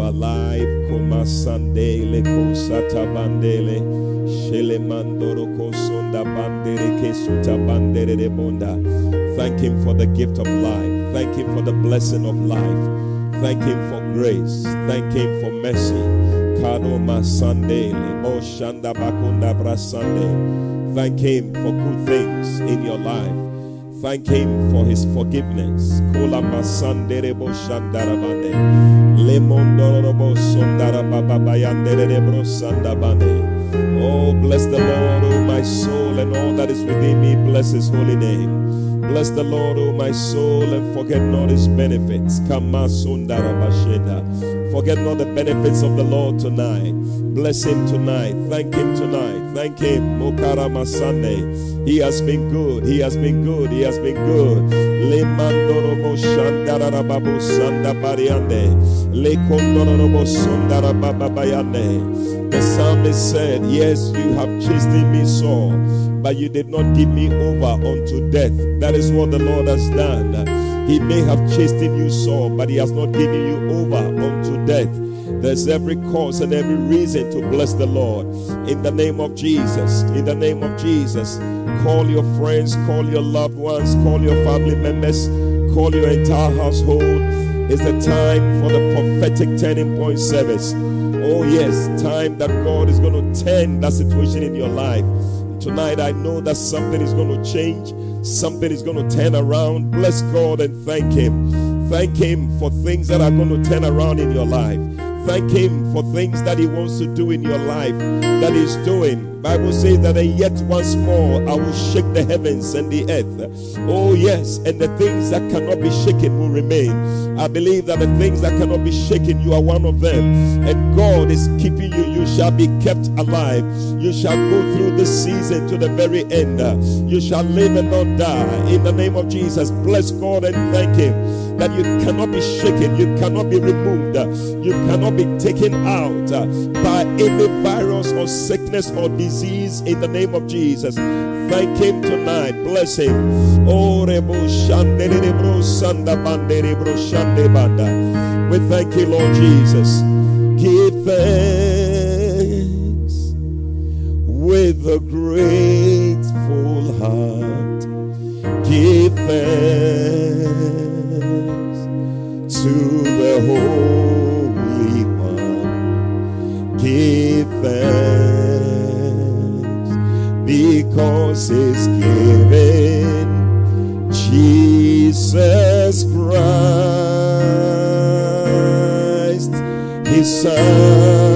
are alive. Shele mandoro de. Thank Him for the gift of life. Thank Him for the blessing of life. Thank Him for grace. Thank Him for mercy. Kano masande lebo shanda bakunda. Thank Him for good things in your life. Thank Him for His forgiveness. Oh, bless the Lord, oh my soul, and all that is within me. Bless His holy name. Bless the Lord, O my soul, and forget not his benefits. Forget not the benefits of the Lord tonight. Bless him tonight. Thank him tonight. Thank him. Mokarama. He has been good. He has been good. He has been good. Le mandorobo shandarababu sandabariande. Le kondorobo sondarababayande. The psalmist said, Yes, you have chastened me sore but you did not give me over unto death. That is what the Lord has done. He may have chastened you sore, but He has not given you over unto death. There's every cause and every reason to bless the Lord. In the name of Jesus, in the name of Jesus, call your friends, call your loved ones, call your family members, call your entire household. It's the time for the prophetic turning point service. Oh, yes, time that God is going to turn that situation in your life. Tonight, I know that something is going to change, something is going to turn around. Bless God and thank Him. Thank Him for things that are going to turn around in your life. Thank Him for things that He wants to do in your life, that He's doing. Bible says that and yet once more I will shake the heavens and the earth. Oh yes, and the things that cannot be shaken will remain. I believe that the things that cannot be shaken, you are one of them. And God is keeping you. You shall be kept alive. You shall go through this season to the very end. You shall live and not die. In the name of Jesus, bless God and thank Him that you cannot be shaken, you cannot be removed, you cannot be taken out by any virus or sickness or disease in the name of Jesus. Thank Him tonight. Bless Him. We thank you, Lord Jesus. Give thanks with a grateful heart. Give thanks to the Holy One. Give thanks because He's given Jesus Christ, His Son.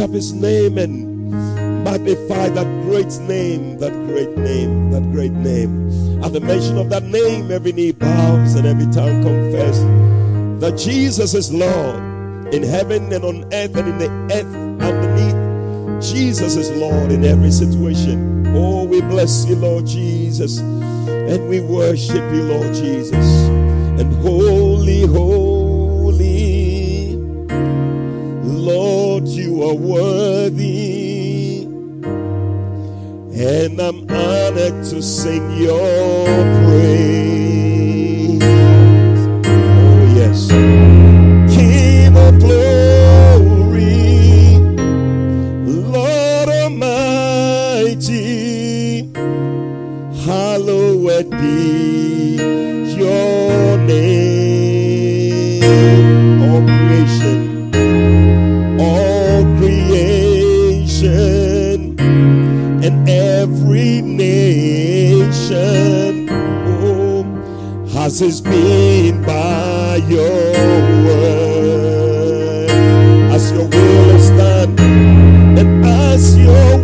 Up his name and magnify that great name, that great name, that great name. At the mention of that name, every knee bows and every tongue confess that Jesus is Lord in heaven and on earth and in the earth underneath. Jesus is Lord in every situation. Oh, we bless you, Lord Jesus, and we worship you, Lord Jesus. And holy, holy you are worthy. And I'm honored to sing your praise. As is being by your word. As your will is done, and as your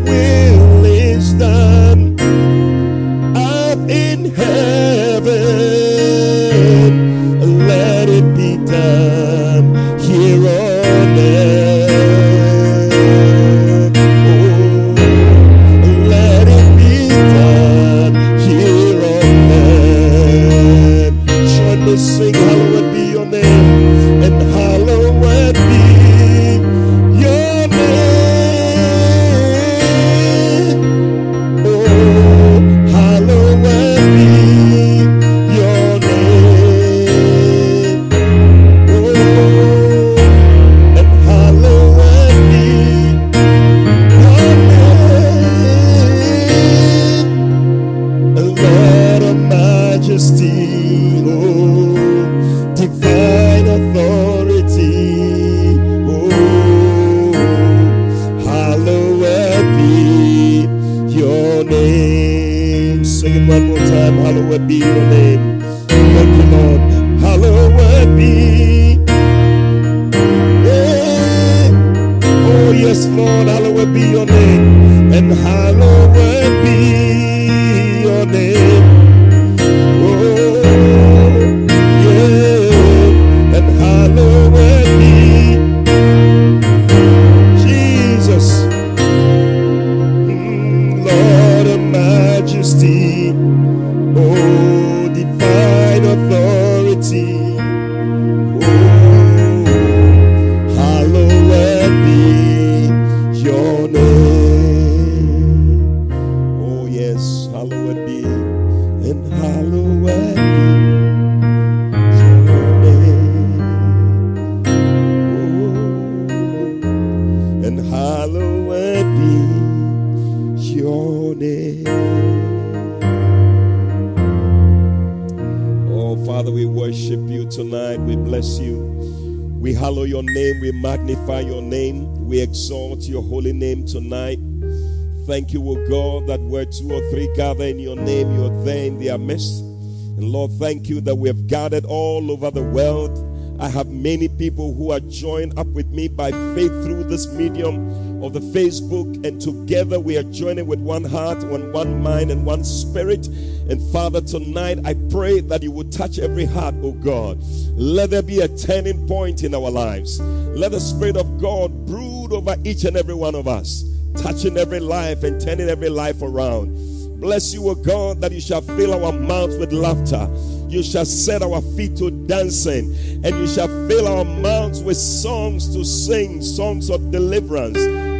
Thank you, O God, that where two or three gather in your name, you're there in their midst. And Lord, thank you that we have gathered all over the world. I have many people who are joined up with me by faith through this medium of the Facebook, and together we are joining with one heart, one, one mind, and one spirit. And Father, tonight I pray that you will touch every heart, oh God. Let there be a turning point in our lives. Let the Spirit of God brood over each and every one of us touching every life and turning every life around. Bless you, O God, that you shall fill our mouths with laughter. You shall set our feet to dancing, and you shall fill our mouths with songs to sing, songs of deliverance.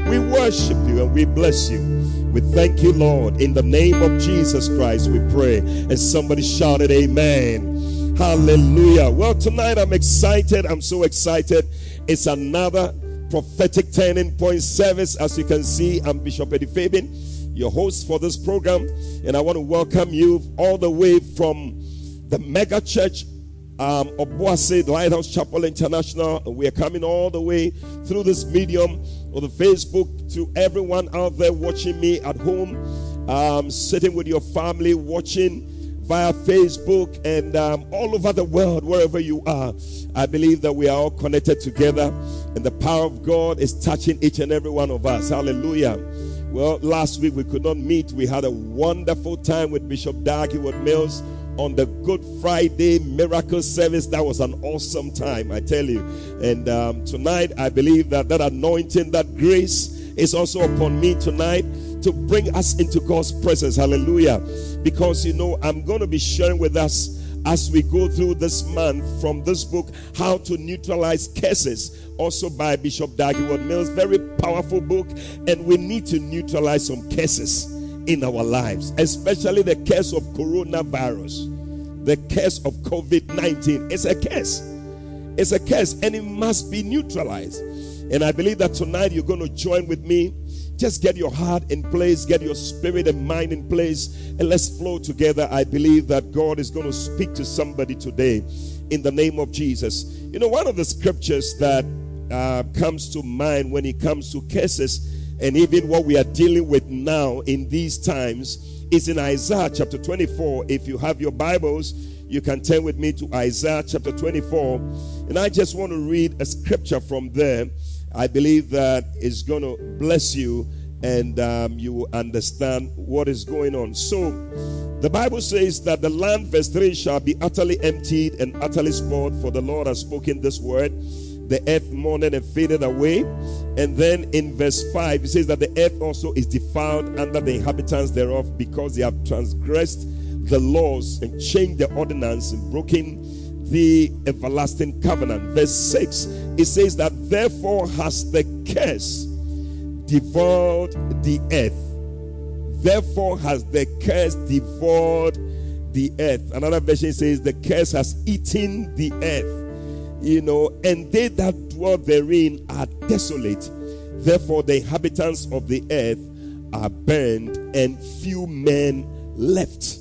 We worship you and we bless you. We thank you, Lord. In the name of Jesus Christ, we pray. And somebody shouted, Amen. Hallelujah. Well, tonight I'm excited. I'm so excited. It's another prophetic turning point service. As you can see, I'm Bishop Eddie Fabian, your host for this program. And I want to welcome you all the way from the mega church um, Obuasi Lighthouse Chapel International. We are coming all the way through this medium of the Facebook to everyone out there watching me at home, um, sitting with your family, watching via Facebook and um, all over the world, wherever you are. I believe that we are all connected together and the power of God is touching each and every one of us. Hallelujah. Well, last week we could not meet. We had a wonderful time with Bishop Dag Heward-Mills on the Good Friday miracle service. That was an awesome time, I tell you. And um, tonight, I believe that that anointing, that grace is also upon me tonight to bring us into God's presence. Hallelujah. Because, you know, I'm going to be sharing with us as we go through this month from this book, How to Neutralize Curses, also by Bishop Dag Heward-Mills. Very powerful book. And we need to neutralize some curses in our lives, especially the curse of coronavirus, the curse of COVID 19. It's a curse. It's a curse and it must be neutralized. And I believe that tonight you're going to join with me. Just get your heart in place, get your spirit and mind in place, and let's flow together. I believe that God is going to speak to somebody today in the name of Jesus. You know, one of the scriptures that uh, comes to mind when it comes to curses and even what we are dealing with now in these times is in Isaiah chapter 24. If you have your Bibles, you can turn with me to Isaiah chapter 24. And I just want to read a scripture from there. I believe that is going to bless you and um, you will understand what is going on. So, the Bible says that the land, verse 3, shall be utterly emptied and utterly spoiled, for the Lord has spoken this word the earth mourned and faded away. And then in verse 5, it says that the earth also is defiled under the inhabitants thereof because they have transgressed the laws and changed the ordinance and broken the everlasting covenant. Verse 6, it says that therefore has the curse devoured the earth. Therefore has the curse devoured the earth. Another version says the curse has eaten the earth you know, and they that dwell therein are desolate. Therefore, the inhabitants of the earth are burned, and few men left.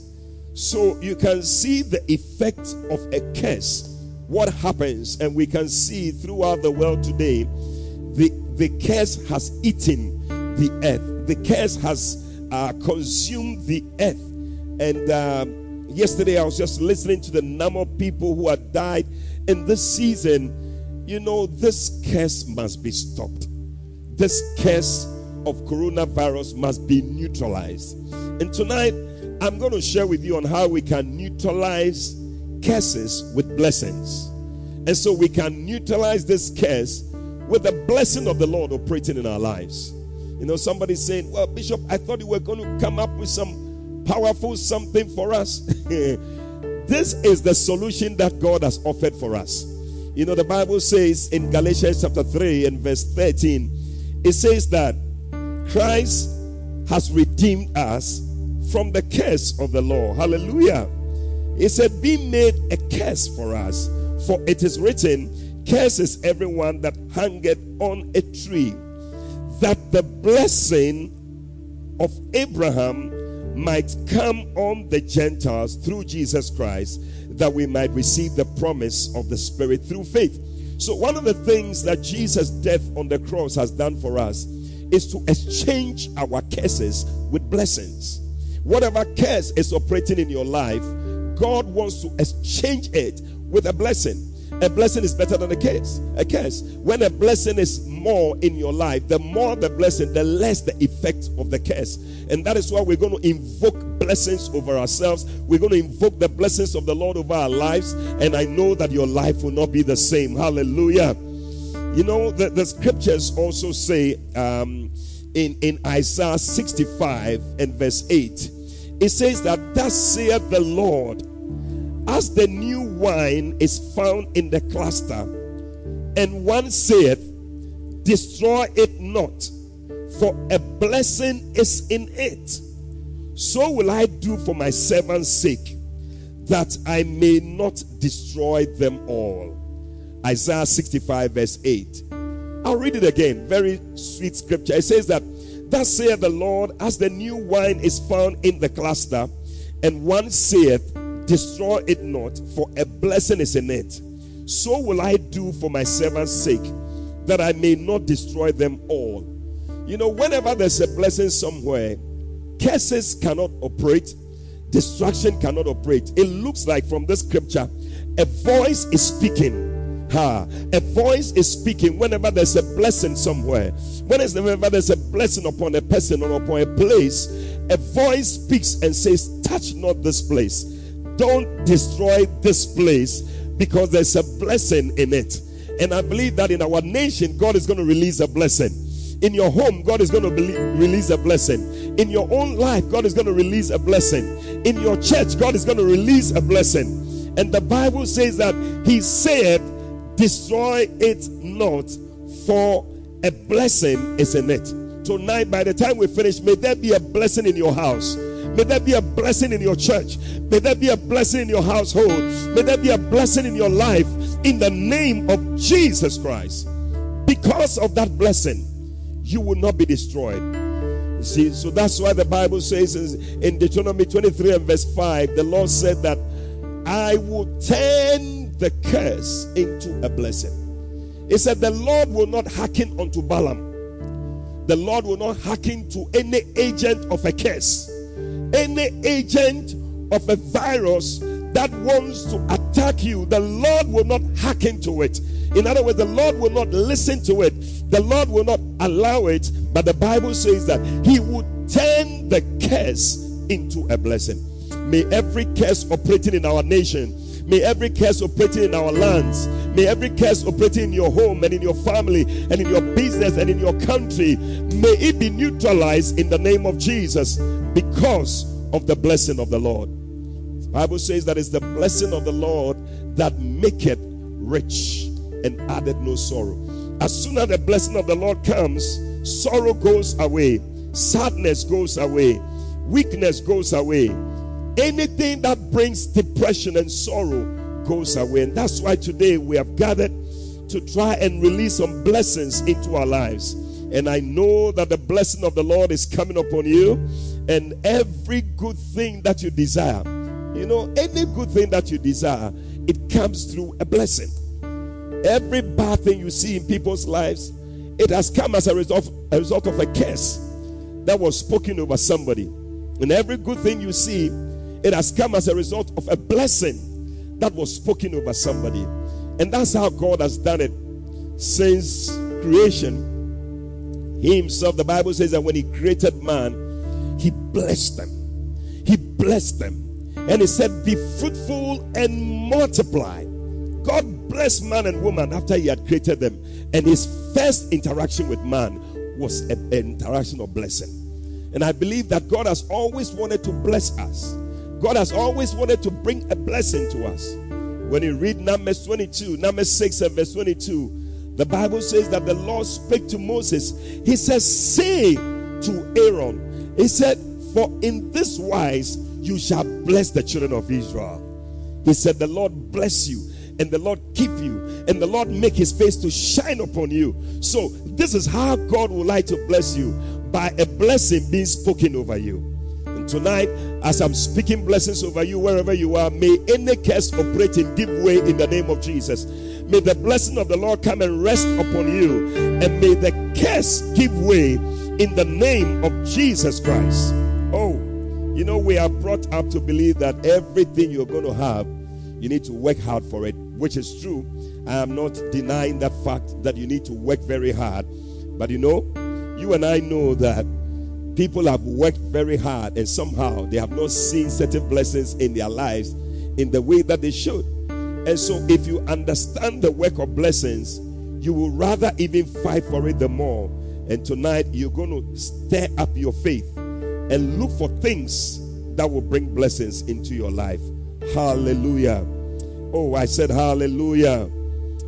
So you can see the effect of a curse. What happens, and we can see throughout the world today, the, the curse has eaten the earth. The curse has uh, consumed the earth. And um, yesterday I was just listening to the number of people who had died in this season, you know, this curse must be stopped. This curse of coronavirus must be neutralized. And tonight, I'm going to share with you on how we can neutralize curses with blessings. And so we can neutralize this curse with the blessing of the Lord operating in our lives. You know, somebody saying, Well, Bishop, I thought you were going to come up with some powerful something for us. This is the solution that God has offered for us. You know, the Bible says in Galatians chapter 3 and verse 13, it says that Christ has redeemed us from the curse of the law. Hallelujah. He said, Be made a curse for us, for it is written, Curses everyone that hangeth on a tree, that the blessing of Abraham might come on the Gentiles through Jesus Christ, that we might receive the promise of the Spirit through faith. So, one of the things that Jesus' death on the cross has done for us is to exchange our curses with blessings. Whatever curse is operating in your life, God wants to exchange it with a blessing. A blessing is better than a curse. A curse. When a blessing is more in your life, the more the blessing, the less the effect of the curse. And that is why we're going to invoke blessings over ourselves. We're going to invoke the blessings of the Lord over our lives. And I know that your life will not be the same. Hallelujah. You know, the, the scriptures also say um, in, in Isaiah 65 and verse 8, it says that, Thus saith the Lord as the new wine is found in the cluster, and one saith, Destroy it not, for a blessing is in it. So will I do for my servant's sake, that I may not destroy them all. Isaiah 65, verse 8. I'll read it again. Very sweet scripture. It says that, Thus saith the Lord, as the new wine is found in the cluster, and one saith, Destroy it not, for a blessing is in it. So will I do for my servant's sake, that I may not destroy them all. You know, whenever there's a blessing somewhere, curses cannot operate, destruction cannot operate. It looks like from this scripture, a voice is speaking Ha. A voice is speaking whenever there's a blessing somewhere. Whenever there's a blessing upon a person or upon a place, a voice speaks and says, Touch not this place. Don't destroy this place because there's a blessing in it. And I believe that in our nation, God is going to release a blessing. In your home, God is going to release a blessing. In your own life, God is going to release a blessing. In your church, God is going to release a blessing. And the Bible says that He said, Destroy it not, for a blessing is in it. Tonight, by the time we finish, may there be a blessing in your house. May there be a blessing in your church. May there be a blessing in your household. May there be a blessing in your life in the name of Jesus Christ. Because of that blessing, you will not be destroyed. You see, so that's why the Bible says in Deuteronomy 23 and verse 5, the Lord said that I will turn the curse into a blessing. He said, The Lord will not hearken unto Balaam. The Lord will not hearken to any agent of a curse, any agent of a virus that wants to attack you. The Lord will not hearken to it. In other words, the Lord will not listen to it. The Lord will not allow it. But the Bible says that He would turn the curse into a blessing. May every curse operating in our nation May every curse operating in our lands, may every curse operating in your home and in your family and in your business and in your country, may it be neutralized in the name of Jesus because of the blessing of the Lord. The Bible says that it's the blessing of the Lord that maketh rich and added no sorrow. As soon as the blessing of the Lord comes, sorrow goes away, sadness goes away, weakness goes away Anything that brings depression and sorrow goes away. And that's why today we have gathered to try and release some blessings into our lives. And I know that the blessing of the Lord is coming upon you, and every good thing that you desire, you know, any good thing that you desire, it comes through a blessing. Every bad thing you see in people's lives, it has come as a result, a result of a curse that was spoken over somebody. And every good thing you see, it has come as a result of a blessing that was spoken over somebody. And that's how God has done it since creation. He himself, the Bible says that when he created man, he blessed them. He blessed them. And he said, Be fruitful and multiply. God blessed man and woman after he had created them. And his first interaction with man was an interaction of blessing. And I believe that God has always wanted to bless us. God has always wanted to bring a blessing to us. When you read Numbers 22, Numbers 6 and verse 22, the Bible says that the Lord spake to Moses. He says, Say to Aaron, He said, For in this wise you shall bless the children of Israel. He said, The Lord bless you, and the Lord keep you, and the Lord make his face to shine upon you. So, this is how God would like to bless you by a blessing being spoken over you. Tonight, as I'm speaking blessings over you wherever you are, may any curse operating give way in the name of Jesus. May the blessing of the Lord come and rest upon you, and may the curse give way in the name of Jesus Christ. Oh, you know, we are brought up to believe that everything you're going to have, you need to work hard for it, which is true. I am not denying that fact that you need to work very hard. But you know, you and I know that People have worked very hard and somehow they have not seen certain blessings in their lives in the way that they should. And so, if you understand the work of blessings, you will rather even fight for it the more. And tonight, you're going to stir up your faith and look for things that will bring blessings into your life. Hallelujah. Oh, I said, Hallelujah.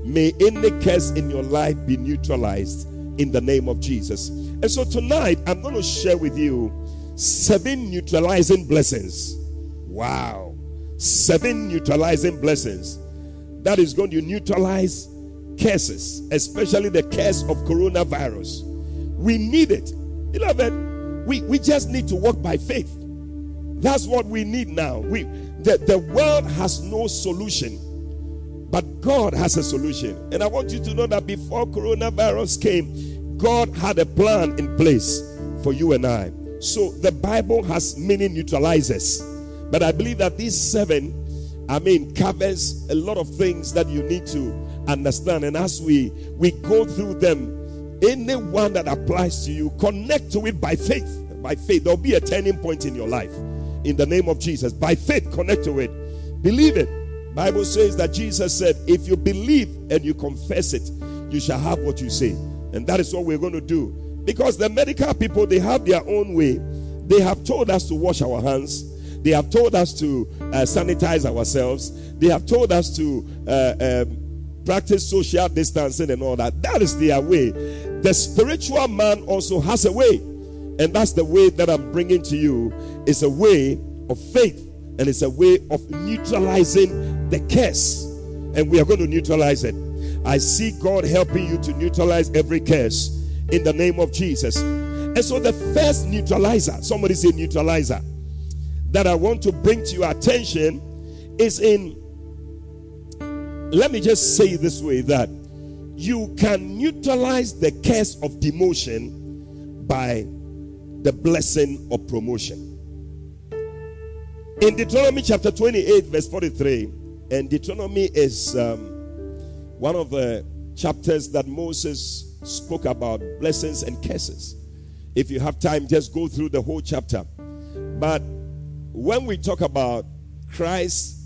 May any curse in your life be neutralized in the name of Jesus. And so tonight, I'm going to share with you seven neutralizing blessings. Wow. Seven neutralizing blessings that is going to neutralize curses, especially the curse of coronavirus. We need it. Beloved, we, we just need to walk by faith. That's what we need now. We the, the world has no solution, but God has a solution. And I want you to know that before coronavirus came, God had a plan in place for you and I. So the Bible has many neutralizers. But I believe that these seven, I mean, covers a lot of things that you need to understand. And as we we go through them, any one that applies to you, connect to it by faith. By faith, there'll be a turning point in your life. In the name of Jesus, by faith, connect to it. Believe it. Bible says that Jesus said, "If you believe and you confess it, you shall have what you say." And that is what we're going to do. Because the medical people, they have their own way. They have told us to wash our hands. They have told us to uh, sanitize ourselves. They have told us to uh, um, practice social distancing and all that. That is their way. The spiritual man also has a way. And that's the way that I'm bringing to you. It's a way of faith and it's a way of neutralizing the curse. And we are going to neutralize it. I see God helping you to neutralize every curse in the name of Jesus. And so the first neutralizer, somebody say neutralizer, that I want to bring to your attention is in let me just say this way that you can neutralize the curse of demotion by the blessing of promotion. In Deuteronomy chapter 28, verse 43, and Deuteronomy is um, one of the chapters that Moses spoke about blessings and curses. If you have time, just go through the whole chapter. But when we talk about Christ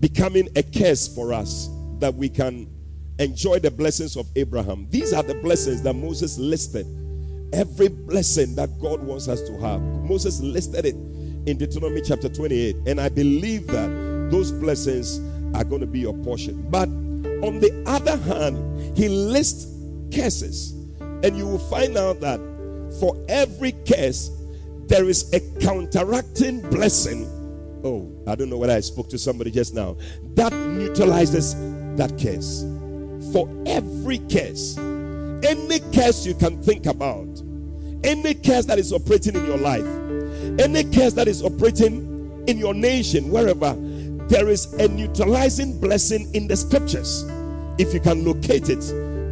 becoming a curse for us that we can enjoy the blessings of Abraham. These are the blessings that Moses listed. Every blessing that God wants us to have. Moses listed it in Deuteronomy chapter 28. And I believe that those blessings are going to be your portion. But on the other hand, he lists curses. And you will find out that for every curse, there is a counteracting blessing Oh, I don't know whether I spoke to somebody just now. That neutralizes that curse. For every curse, any curse you can think about, any curse that is operating in your life, any curse that is operating in your nation, wherever, there is a neutralizing blessing in the scriptures. If you can locate it,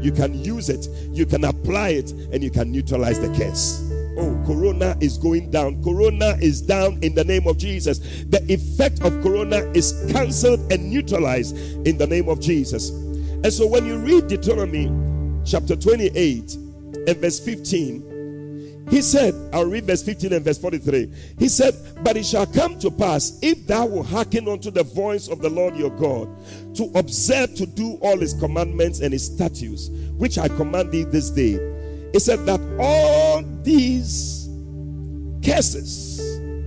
you can use it, you can apply it, and you can neutralize the curse. Oh, Corona is going down. Corona is down in the name of Jesus. The effect of Corona is cancelled and neutralized in the name of Jesus. And so when you read Deuteronomy chapter 28 and verse 15, he said, I'll read verse 15 and verse 43. He said, But it shall come to pass, if thou will hearken unto the voice of the Lord your God, to observe to do all his commandments and his statutes, which I command thee this day he said that all these curses,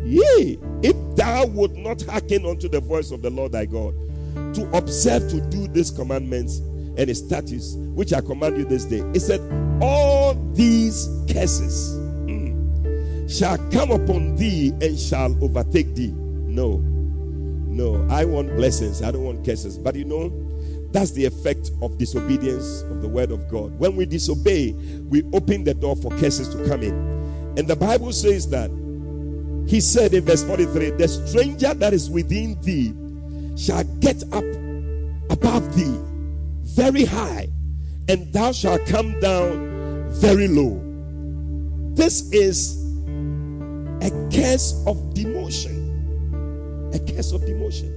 yea, if thou would not hearken unto the voice of the Lord thy God, to observe to do these commandments and his statutes, which I command you this day. He said, All these curses shall come upon thee and shall overtake thee. No, no, I want blessings, I don't want curses. But you know, that's the effect of disobedience of the word of God. When we disobey, we open the door for curses to come in. And the Bible says that he said in verse 43 The stranger that is within thee shall get up above thee very high, and thou shalt come down very low. This is a curse of demotion. A curse of demotion.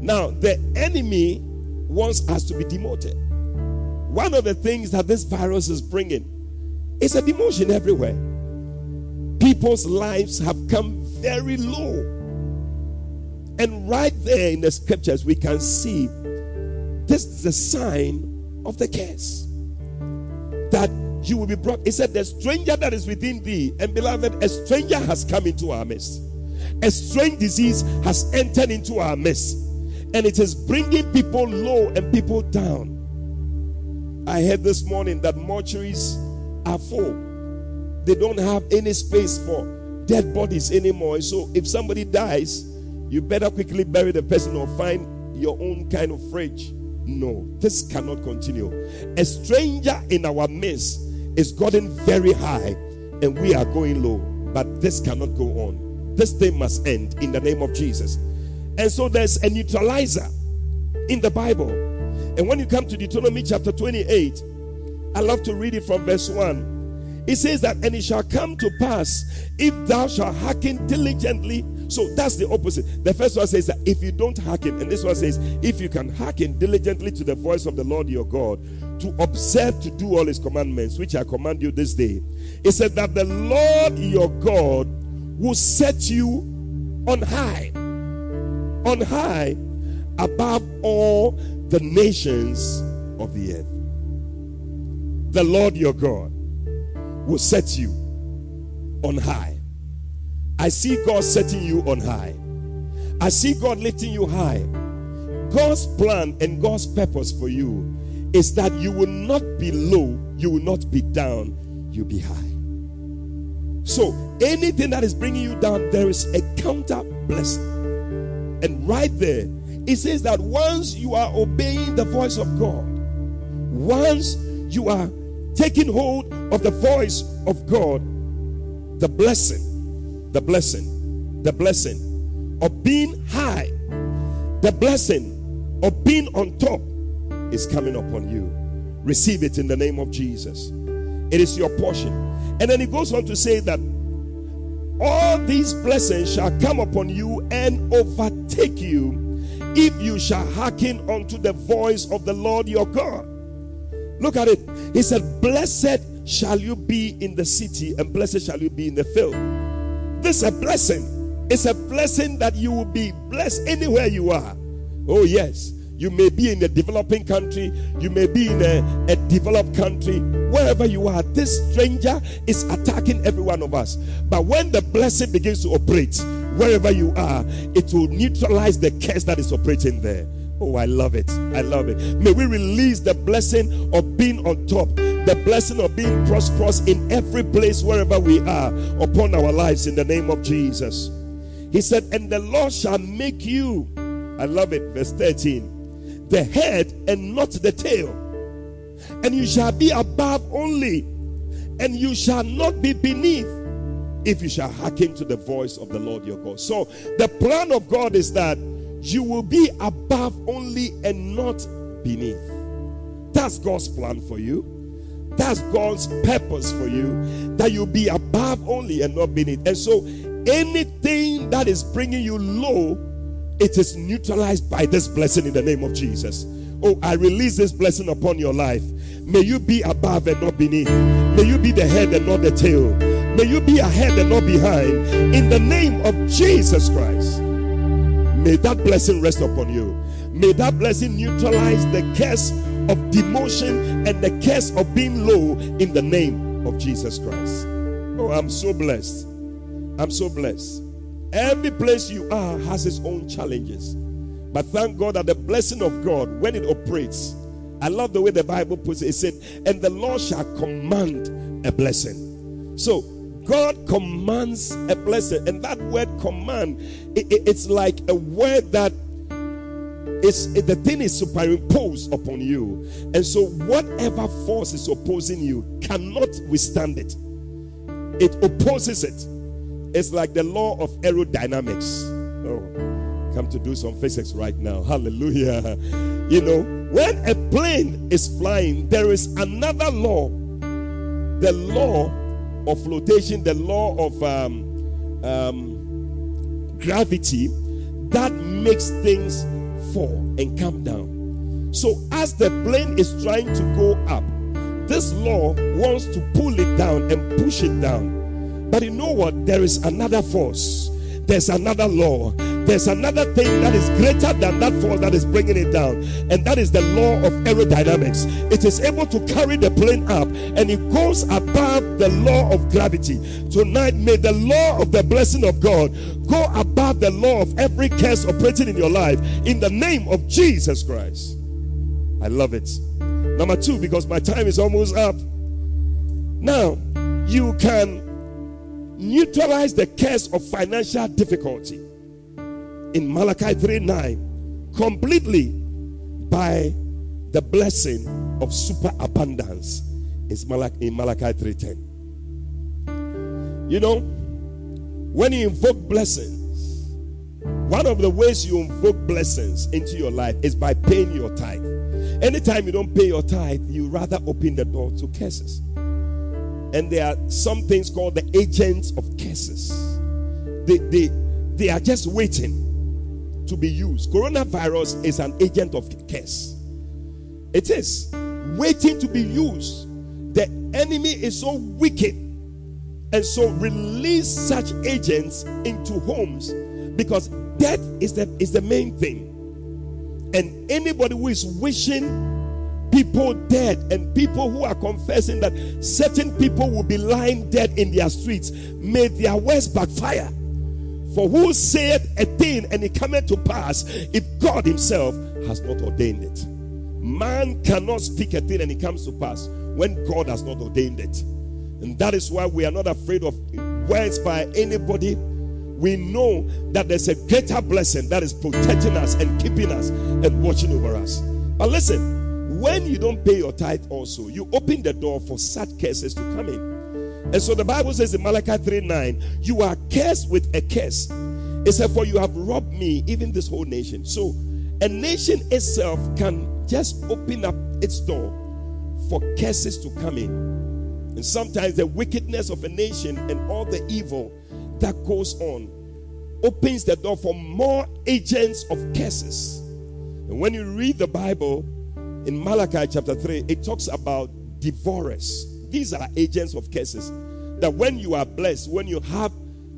Now, the enemy wants us to be demoted. One of the things that this virus is bringing is a demotion everywhere. People's lives have come very low. And right there in the scriptures, we can see this is a sign of the curse that you will be brought. He said, The stranger that is within thee, and beloved, a stranger has come into our midst. A strange disease has entered into our midst and it is bringing people low and people down. I heard this morning that mortuaries are full. they don't have any space for dead bodies anymore. So if somebody dies, you better quickly bury the person or find your own kind of fridge. No, this cannot continue. A stranger in our midst is gotten very high and we are going low, but this cannot go on. This thing must end in the name of Jesus. And so there's a neutralizer in the Bible. And when you come to Deuteronomy chapter 28, I love to read it from verse 1. It says that, and it shall come to pass if thou shalt hearken diligently. So that's the opposite. The first one says that if you don't hearken, and this one says, if you can hearken diligently to the voice of the Lord your God, to observe to do all his commandments, which I command you this day. It said that the Lord your God will set you on high, on high above all the nations of the earth the Lord your God will set you on high. I see God setting you on high. I see God lifting you high. God's plan and God's purpose for you is that you will not be low, you will not be down, you'll be high. So, anything that is bringing you down, there is a counter blessing. And right there, it says that once you are obeying the voice of God, once you are taking hold of the voice of God, the blessing, the blessing, the blessing of being high, the blessing of being on top is coming upon you. Receive it in the name of Jesus. It is your portion. And then he goes on to say that all these blessings shall come upon you and overtake you if you shall hearken unto the voice of the Lord your God. Look at it. He said, Blessed shall you be in the city, and blessed shall you be in the field. This is a blessing. It's a blessing that you will be blessed anywhere you are. Oh, yes. You may be in a developing country, you may be in a, a developed country, wherever you are. This stranger is attacking every one of us. But when the blessing begins to operate, wherever you are, it will neutralize the curse that is operating there. Oh, I love it. I love it. May we release the blessing of being on top, the blessing of being prosperous in every place wherever we are upon our lives in the name of Jesus. He said, And the Lord shall make you, I love it, verse 13, the head and not the tail. And you shall be above only, and you shall not be beneath if you shall hearken to the voice of the Lord your God. So the plan of God is that you will be above only and not beneath. That's God's plan for you. That's God's purpose for you. That you be above only and not beneath. And so anything that is bringing you low, it is neutralized by this blessing in the name of Jesus. Oh, I release this blessing upon your life. May you be above and not beneath. May you be the head and not the tail. May you be ahead and not behind. In the name of Jesus Christ. May that blessing rest upon you. May that blessing neutralize the curse of demotion and the curse of being low in the name of Jesus Christ. Oh, I'm so blessed. I'm so blessed. Every place you are has its own challenges. But thank God that the blessing of God, when it operates, I love the way the Bible puts it. It said, and the Lord shall command a blessing. So God commands a blessing, and that word command, it, it, it's like a word that is the thing is superimposed upon you, and so whatever force is opposing you cannot withstand it. It opposes it. It's like the law of aerodynamics. Oh, come to do some physics right now. Hallelujah. You know, when a plane is flying, there is another law. The law of flotation, the law of um, um, gravity that makes things fall and come down. So, as the plane is trying to go up, this law wants to pull it down and push it down. But you know what? There is another force, there's another law there's another thing that is greater than that force that is bringing it down, and that is the law of aerodynamics. It is able to carry the plane up, and it goes above the law of gravity. Tonight, may the law of the blessing of God go above the law of every curse operating in your life in the name of Jesus Christ. I love it. Number two, because my time is almost up. Now, you can neutralize the curse of financial difficulty in Malachi 3 9 completely by the blessing of superabundance in Malachi, in Malachi 3:10. You know, when you invoke blessings, one of the ways you invoke blessings into your life is by paying your tithe. Anytime you don't pay your tithe, you rather open the door to curses. And there are some things called the agents of curses. They, they, they are just waiting to be used. Coronavirus is an agent of curse. It is waiting to be used. The enemy is so wicked and so release such agents into homes because death is the is the main thing. And anybody who is wishing people dead and people who are confessing that certain people will be lying dead in their streets, may their words backfire. For who saith a thing and it cometh to pass if God Himself has not ordained it? Man cannot speak a thing and it comes to pass when God has not ordained it. And that is why we are not afraid of words by anybody we know that there's a greater blessing that is protecting us and keeping us and watching over us. But listen, when you don't pay your tithe, also, you open the door for such curses to come in. And so the Bible says in Malachi 3 9, you are cursed with a curse. It said, For you have robbed me, even this whole nation. So a nation itself can just open up its door for curses to come in. And sometimes the wickedness of a nation and all the evil that goes on opens the door for more agents of curses. And when you read the Bible in Malachi chapter 3, it talks about devourers. These are agents of curses. That when you are blessed, when you have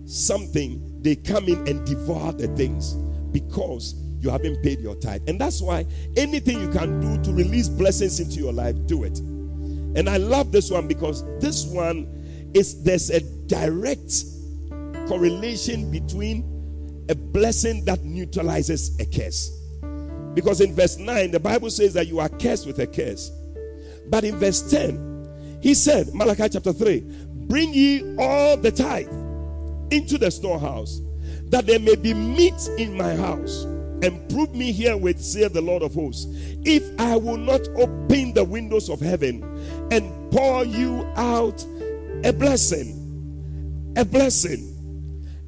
something, they come in and devour the things because you haven't paid your tithe. And that's why anything you can do to release blessings into your life, do it. And I love this one because this one is there's a direct correlation between a blessing that neutralizes a curse. Because in verse 9, the Bible says that you are cursed with a curse. But in verse 10, he said, Malachi chapter 3, bring ye all the tithe into the storehouse, that there may be meat in my house. And prove me herewith, saith the Lord of hosts, if I will not open the windows of heaven and pour you out a blessing, a blessing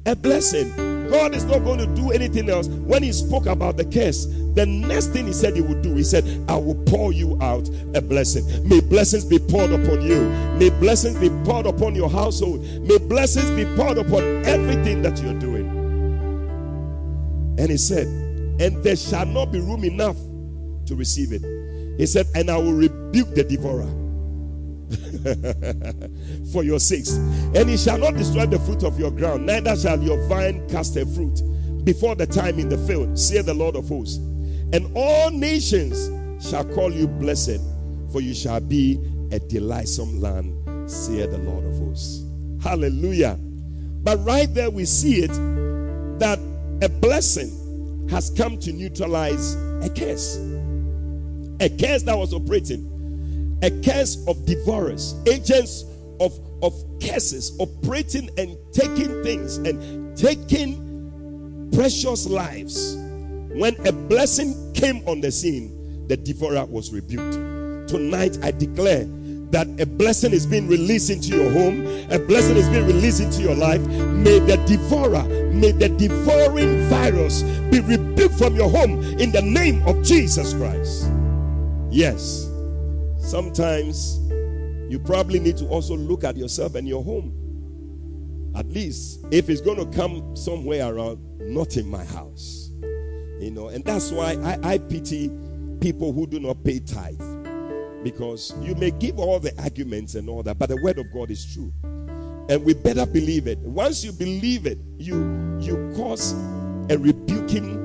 a blessing. God is not going to do anything else. When he spoke about the curse, the next thing he said he would do, he said, I will pour you out a blessing. May blessings be poured upon you. May blessings be poured upon your household. May blessings be poured upon everything that you're doing. And he said, And there shall not be room enough to receive it. He said, And I will rebuke the devourer. for your sakes. And he shall not destroy the fruit of your ground, neither shall your vine cast a fruit before the time in the field, say the Lord of hosts. And all nations shall call you blessed, for you shall be a delightsome land, say the Lord of hosts. Hallelujah. But right there we see it that a blessing has come to neutralize a curse. A curse that was operating a curse of devourers, agents of, of curses operating and taking things and taking precious lives. When a blessing came on the scene, the devourer was rebuked. Tonight, I declare that a blessing is being released into your home, a blessing is being released into your life. May the devourer, may the devouring virus be rebuked from your home in the name of Jesus Christ. Yes. Sometimes you probably need to also look at yourself and your home. At least if it's going to come somewhere around, not in my house. You know, and that's why I, I pity people who do not pay tithe. Because you may give all the arguments and all that, but the word of God is true. And we better believe it. Once you believe it, you you cause a rebuking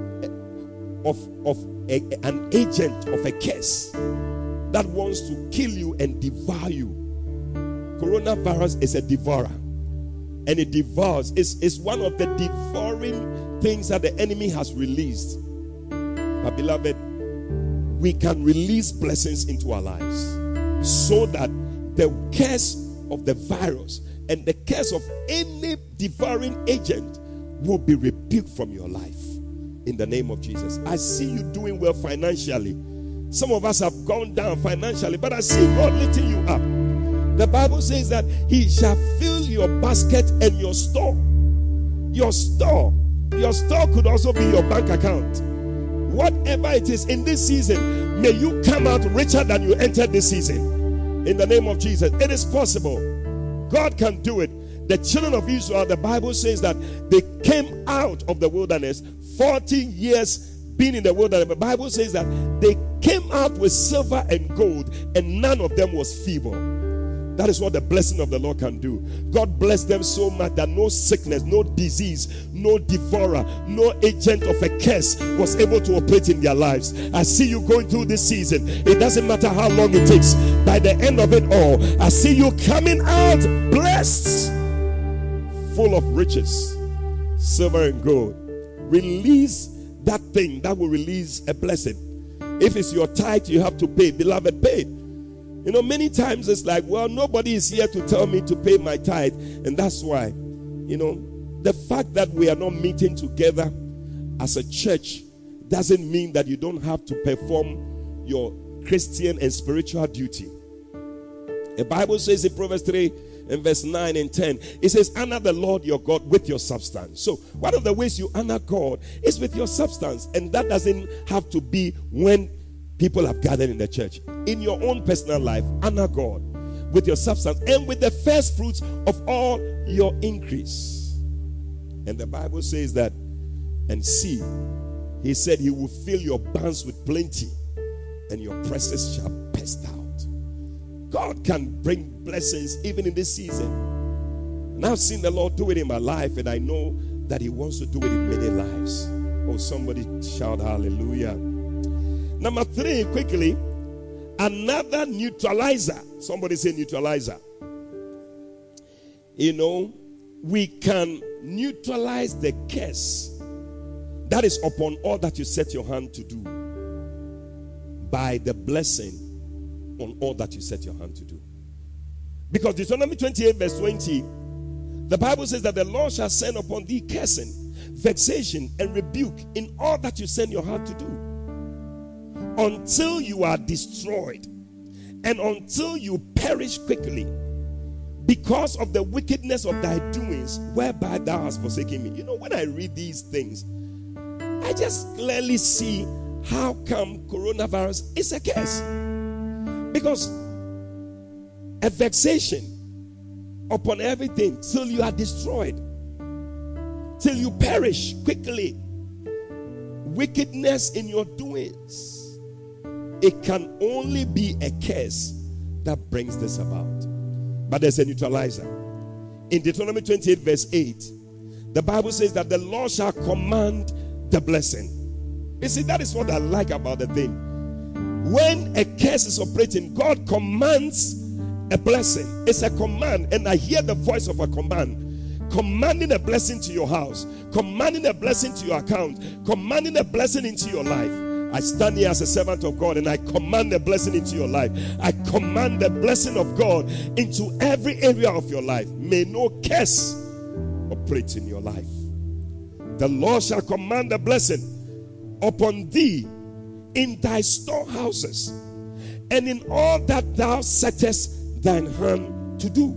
of, of a, an agent of a curse that wants to kill you and devour you. Coronavirus is a devourer. And it devours. It's, it's one of the devouring things that the enemy has released. But beloved, we can release blessings into our lives so that the curse of the virus and the curse of any devouring agent will be rebuked from your life in the name of Jesus. I see you doing well financially. Some of us have gone down financially, but I see God lifting you up. The Bible says that He shall fill your basket and your store. Your store. Your store could also be your bank account. Whatever it is in this season, may you come out richer than you entered this season. In the name of Jesus. It is possible. God can do it. The children of Israel, the Bible says that they came out of the wilderness 40 years being in the wilderness. The Bible says that they came out with silver and gold, and none of them was feeble. That is what the blessing of the Lord can do. God blessed them so much that no sickness, no disease, no devourer, no agent of a curse was able to operate in their lives. I see you going through this season. It doesn't matter how long it takes. By the end of it all, I see you coming out blessed, full of riches, silver and gold. Release that thing that will release a blessing. If it's your tithe, you have to pay. Beloved, pay. You know, many times it's like, well, nobody is here to tell me to pay my tithe. And that's why, you know, the fact that we are not meeting together as a church doesn't mean that you don't have to perform your Christian and spiritual duty. The Bible says in Proverbs 3 in verse 9 and 10. It says, Honor the Lord your God with your substance. So, one of the ways you honor God is with your substance. And that doesn't have to be when people have gathered in the church. In your own personal life, honor God with your substance and with the first fruits of all your increase. And the Bible says that, and see, he said, He will fill your barns with plenty, and your presses shall out. God can bring blessings even in this season. And I've seen the Lord do it in my life, and I know that He wants to do it in many lives. Oh, somebody shout hallelujah. Number three, quickly, another neutralizer. Somebody say neutralizer. You know, we can neutralize the curse that is upon all that you set your hand to do by the blessing on all that you set your hand to do. Because Deuteronomy 28, verse 20, the Bible says that the Lord shall send upon thee cursing, vexation, and rebuke in all that you send your heart to do until you are destroyed and until you perish quickly because of the wickedness of thy doings whereby thou hast forsaken me. You know, when I read these things, I just clearly see how come coronavirus is a curse. Because a vexation upon everything till you are destroyed, till you perish quickly. Wickedness in your doings. It can only be a curse that brings this about. But there's a neutralizer. In Deuteronomy 28, verse 8, the Bible says that the Lord shall command the blessing. You see, that is what I like about the thing. When a curse is operating, God commands a blessing. It's a command, and I hear the voice of a command commanding a blessing to your house, commanding a blessing to your account, commanding a blessing into your life. I stand here as a servant of God and I command a blessing into your life. I command the blessing of God into every area of your life. May no curse operate in your life. The Lord shall command a blessing upon thee in thy storehouses and in all that thou settest thine hand to do.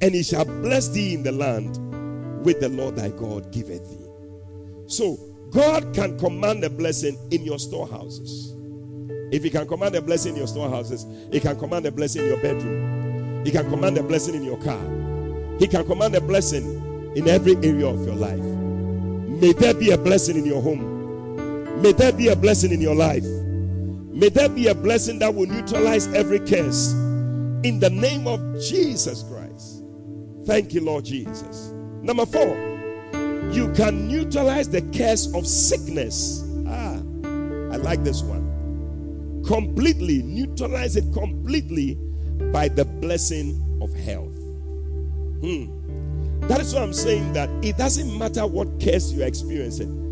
And he shall bless thee in the land with the Lord thy God giveth thee. So, God can command a blessing in your storehouses. If he can command a blessing in your storehouses, he can command a blessing in your bedroom. He can command a blessing in your car. He can command a blessing in every area of your life. May there be a blessing in your home. May there be a blessing in your life. May there be a blessing that will neutralize every curse. In the name of Jesus Christ. Thank you, Lord Jesus. Number four, you can neutralize the curse of sickness. Ah, I like this one. Completely, neutralize it completely by the blessing of health. Hmm. That is why I'm saying that it doesn't matter what curse you're experiencing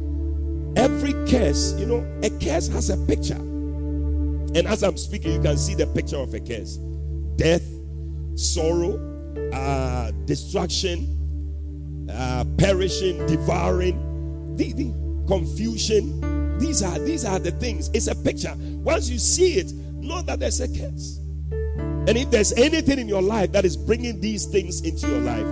Every curse, you know, a curse has a picture. And as I'm speaking, you can see the picture of a curse death, sorrow, uh, destruction, uh, perishing, devouring, the, the confusion. These are these are the things. It's a picture. Once you see it, know that there's a curse. And if there's anything in your life that is bringing these things into your life,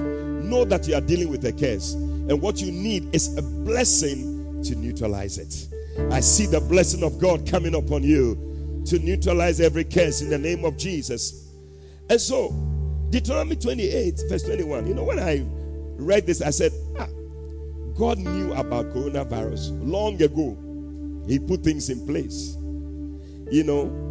know that you are dealing with a curse. And what you need is a blessing to neutralize it. I see the blessing of God coming upon you to neutralize every curse in the name of Jesus. And so, Deuteronomy 28, verse 21. You know, when I read this, I said, ah, God knew about coronavirus long ago. He put things in place. You know,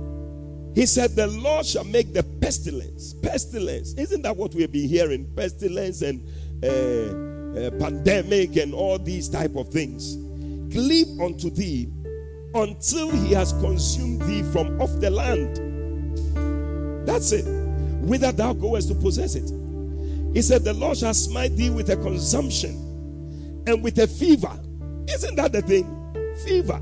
He said, The Lord shall make the pestilence. Pestilence. Isn't that what we've been hearing? Pestilence and uh, uh, pandemic and all these type of things. Cleave unto thee until he has consumed thee from off the land. That's it whither thou goest to possess it. He said, The Lord shall smite thee with a consumption and with a fever. Isn't that the thing? Fever.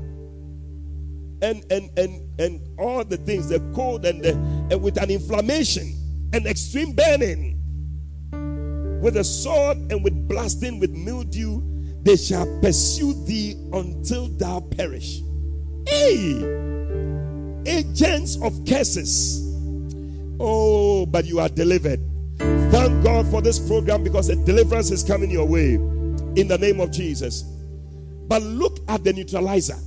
And and and and all the things, the cold and the and with an inflammation and extreme burning. With a sword and with blasting, with mildew, they shall pursue thee until thou perish. Hey! Agents of curses Oh, but you are delivered. Thank God for this program because a deliverance is coming your way in the name of Jesus. But look at the neutralizer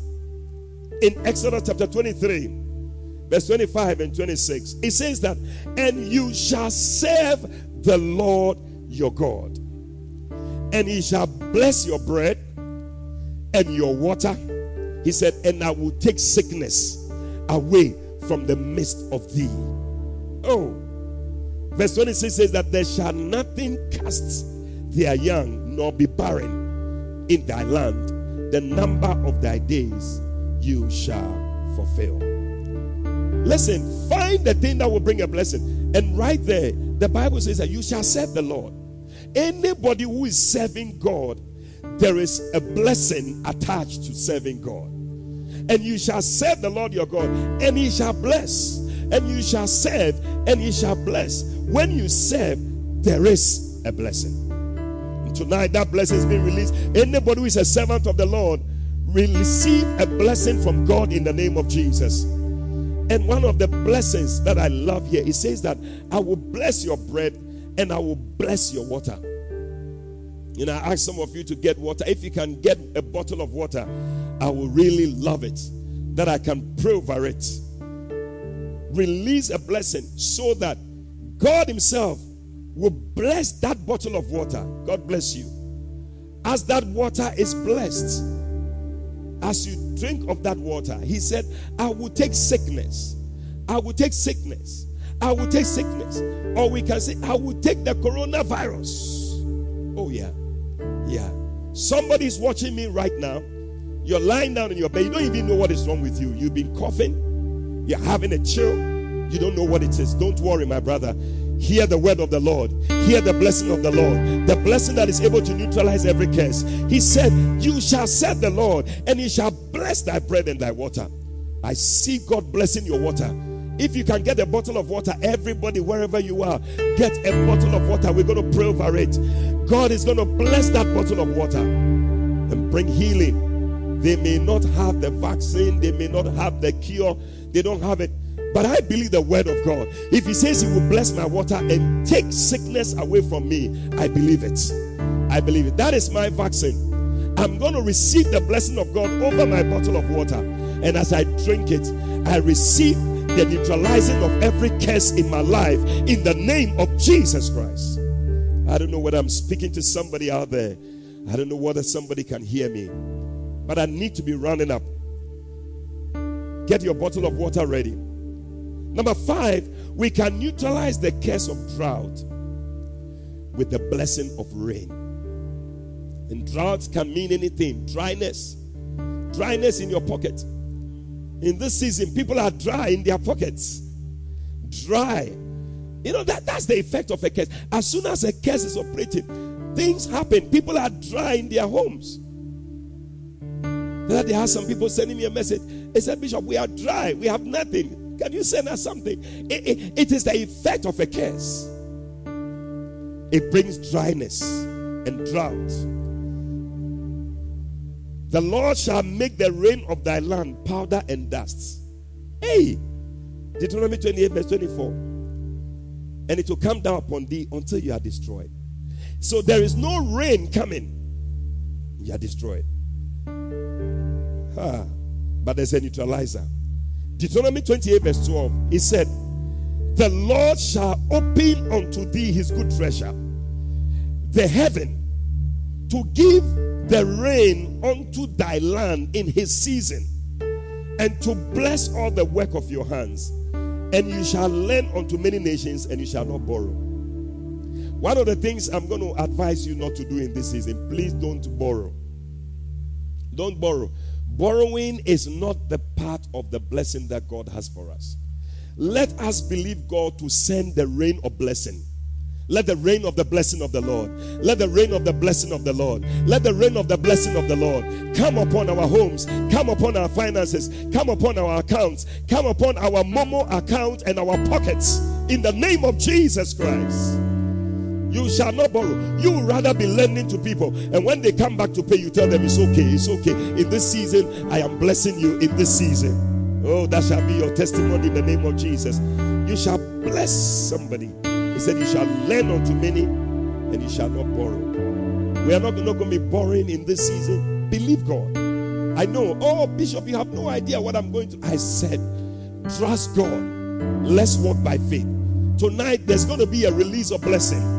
in Exodus chapter 23, verse 25 and 26. It says that, and you shall serve the Lord your God, and he shall bless your bread and your water. He said, and I will take sickness away from the midst of thee. Oh. Verse 26 says that there shall nothing cast their young nor be barren in thy land. The number of thy days you shall fulfill. Listen, find the thing that will bring a blessing. And right there, the Bible says that you shall serve the Lord. Anybody who is serving God, there is a blessing attached to serving God. And you shall serve the Lord your God, and he shall bless and you shall serve, and he shall bless. When you serve, there is a blessing. And tonight, that blessing is being released. Anybody who is a servant of the Lord will receive a blessing from God in the name of Jesus. And one of the blessings that I love here, it says that I will bless your bread and I will bless your water. You know, I ask some of you to get water. If you can get a bottle of water, I will really love it. That I can pray over it release a blessing so that God Himself will bless that bottle of water. God bless you. As that water is blessed, as you drink of that water, He said, I will take sickness. I will take sickness. I will take sickness. Or we can say, I will take the coronavirus. Oh, yeah. Yeah. Somebody is watching me right now. You're lying down in your bed. You don't even know what is wrong with you. You've been coughing. You're having a chill. You don't know what it is. Don't worry, my brother. Hear the word of the Lord. Hear the blessing of the Lord. The blessing that is able to neutralize every curse. He said, You shall serve the Lord, and he shall bless thy bread and thy water. I see God blessing your water. If you can get a bottle of water, everybody, wherever you are, get a bottle of water. We're going to pray over it. God is going to bless that bottle of water and bring healing. They may not have the vaccine, they may not have the cure, they don't have it. But I believe the word of God. If He says He will bless my water and take sickness away from me, I believe it. I believe it. That is my vaccine. I'm going to receive the blessing of God over my bottle of water. And as I drink it, I receive the neutralizing of every curse in my life in the name of Jesus Christ. I don't know whether I'm speaking to somebody out there. I don't know whether somebody can hear me. But I need to be rounding up. Get your bottle of water ready. Number five, we can neutralize the curse of drought with the blessing of rain. And drought can mean anything dryness, dryness in your pocket. In this season, people are dry in their pockets. Dry. You know, that, that's the effect of a curse. As soon as a curse is operating, things happen. People are dry in their homes. That they have some people sending me a message. They said, Bishop, we are dry. We have nothing. Can you send us something? It, it, it is the effect of a curse. it brings dryness and drought. The Lord shall make the rain of thy land powder and dust. Hey, Deuteronomy 28, verse 24. And it will come down upon thee until you are destroyed. So there is no rain coming. You are destroyed. But there's a neutralizer. Deuteronomy 28, verse 12. He said, The Lord shall open unto thee his good treasure, the heaven, to give the rain unto thy land in his season, and to bless all the work of your hands. And you shall lend unto many nations, and you shall not borrow. One of the things I'm going to advise you not to do in this season, please don't borrow. Don't borrow. Borrowing is not the part of the blessing that God has for us. Let us believe God to send the rain of blessing. Let the rain of the blessing of the Lord. Let the rain of the blessing of the Lord. Let the rain of the blessing of the Lord come upon our homes, come upon our finances, come upon our accounts, come upon our Momo account and our pockets in the name of Jesus Christ. You shall not borrow. You rather be lending to people. And when they come back to pay, you tell them it's okay. It's okay. In this season, I am blessing you in this season. Oh, that shall be your testimony in the name of Jesus. You shall bless somebody. He said, You shall lend unto many, and you shall not borrow. We are not, not going to be borrowing in this season. Believe God. I know. Oh, Bishop, you have no idea what I'm going to. I said, Trust God. Let's walk by faith. Tonight, there's going to be a release of blessing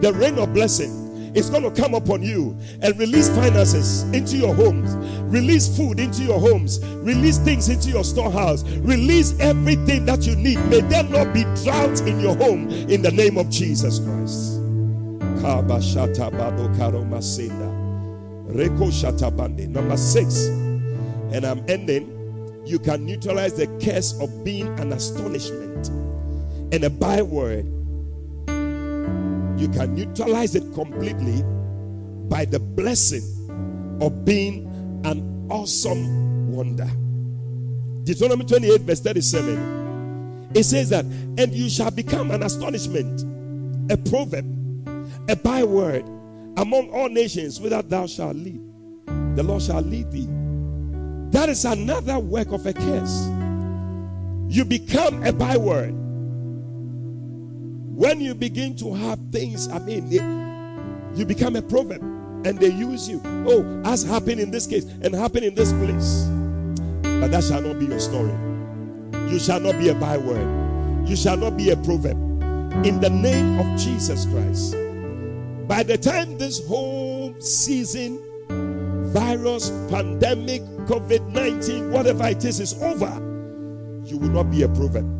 the rain of blessing is going to come upon you and release finances into your homes, release food into your homes, release things into your storehouse, release everything that you need. May there not be drought in your home in the name of Jesus Christ. Number six, and I'm ending. You can neutralize the curse of being an astonishment and a byword you can neutralize it completely by the blessing of being an awesome wonder. Deuteronomy 28, verse 37. It says that, and you shall become an astonishment, a proverb, a byword among all nations, whither thou shalt lead. The Lord shall lead thee. That is another work of a curse. You become a byword when you begin to have things, I mean, you become a proverb and they use you. Oh, as happened in this case and happened in this place. But that shall not be your story. You shall not be a byword. You shall not be a proverb. In the name of Jesus Christ. By the time this whole season, virus, pandemic, COVID 19, whatever it is, is over, you will not be a proverb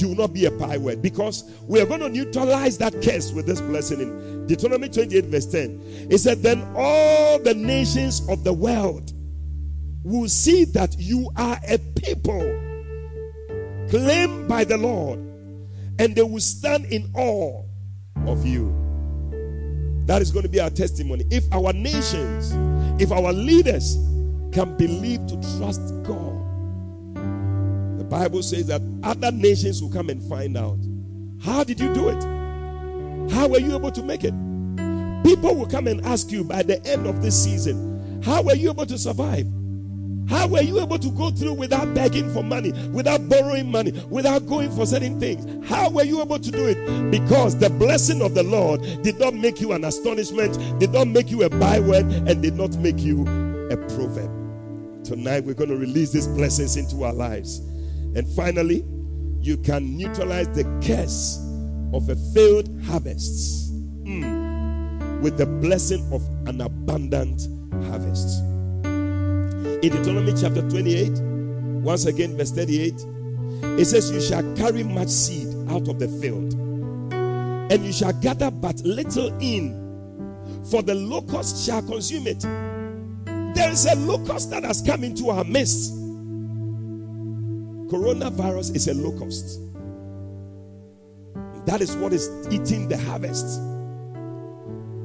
you will not be a byword because we are going to neutralize that curse with this blessing in Deuteronomy 28, verse 10. It said, Then all the nations of the world will see that you are a people claimed by the Lord, and they will stand in awe of you. That is going to be our testimony. If our nations, if our leaders can believe to trust God Bible says that other nations will come and find out. How did you do it? How were you able to make it? People will come and ask you by the end of this season, how were you able to survive? How were you able to go through without begging for money, without borrowing money, without going for certain things? How were you able to do it? Because the blessing of the Lord did not make you an astonishment, did not make you a byword, and did not make you a proverb. Tonight we're going to release these blessings into our lives. And finally, you can neutralize the curse of a failed harvest mm, with the blessing of an abundant harvest. In Deuteronomy chapter 28, once again, verse 38, it says, You shall carry much seed out of the field, and you shall gather but little in, for the locust shall consume it. There is a locust that has come into our midst Coronavirus is a locust. That is what is eating the harvest.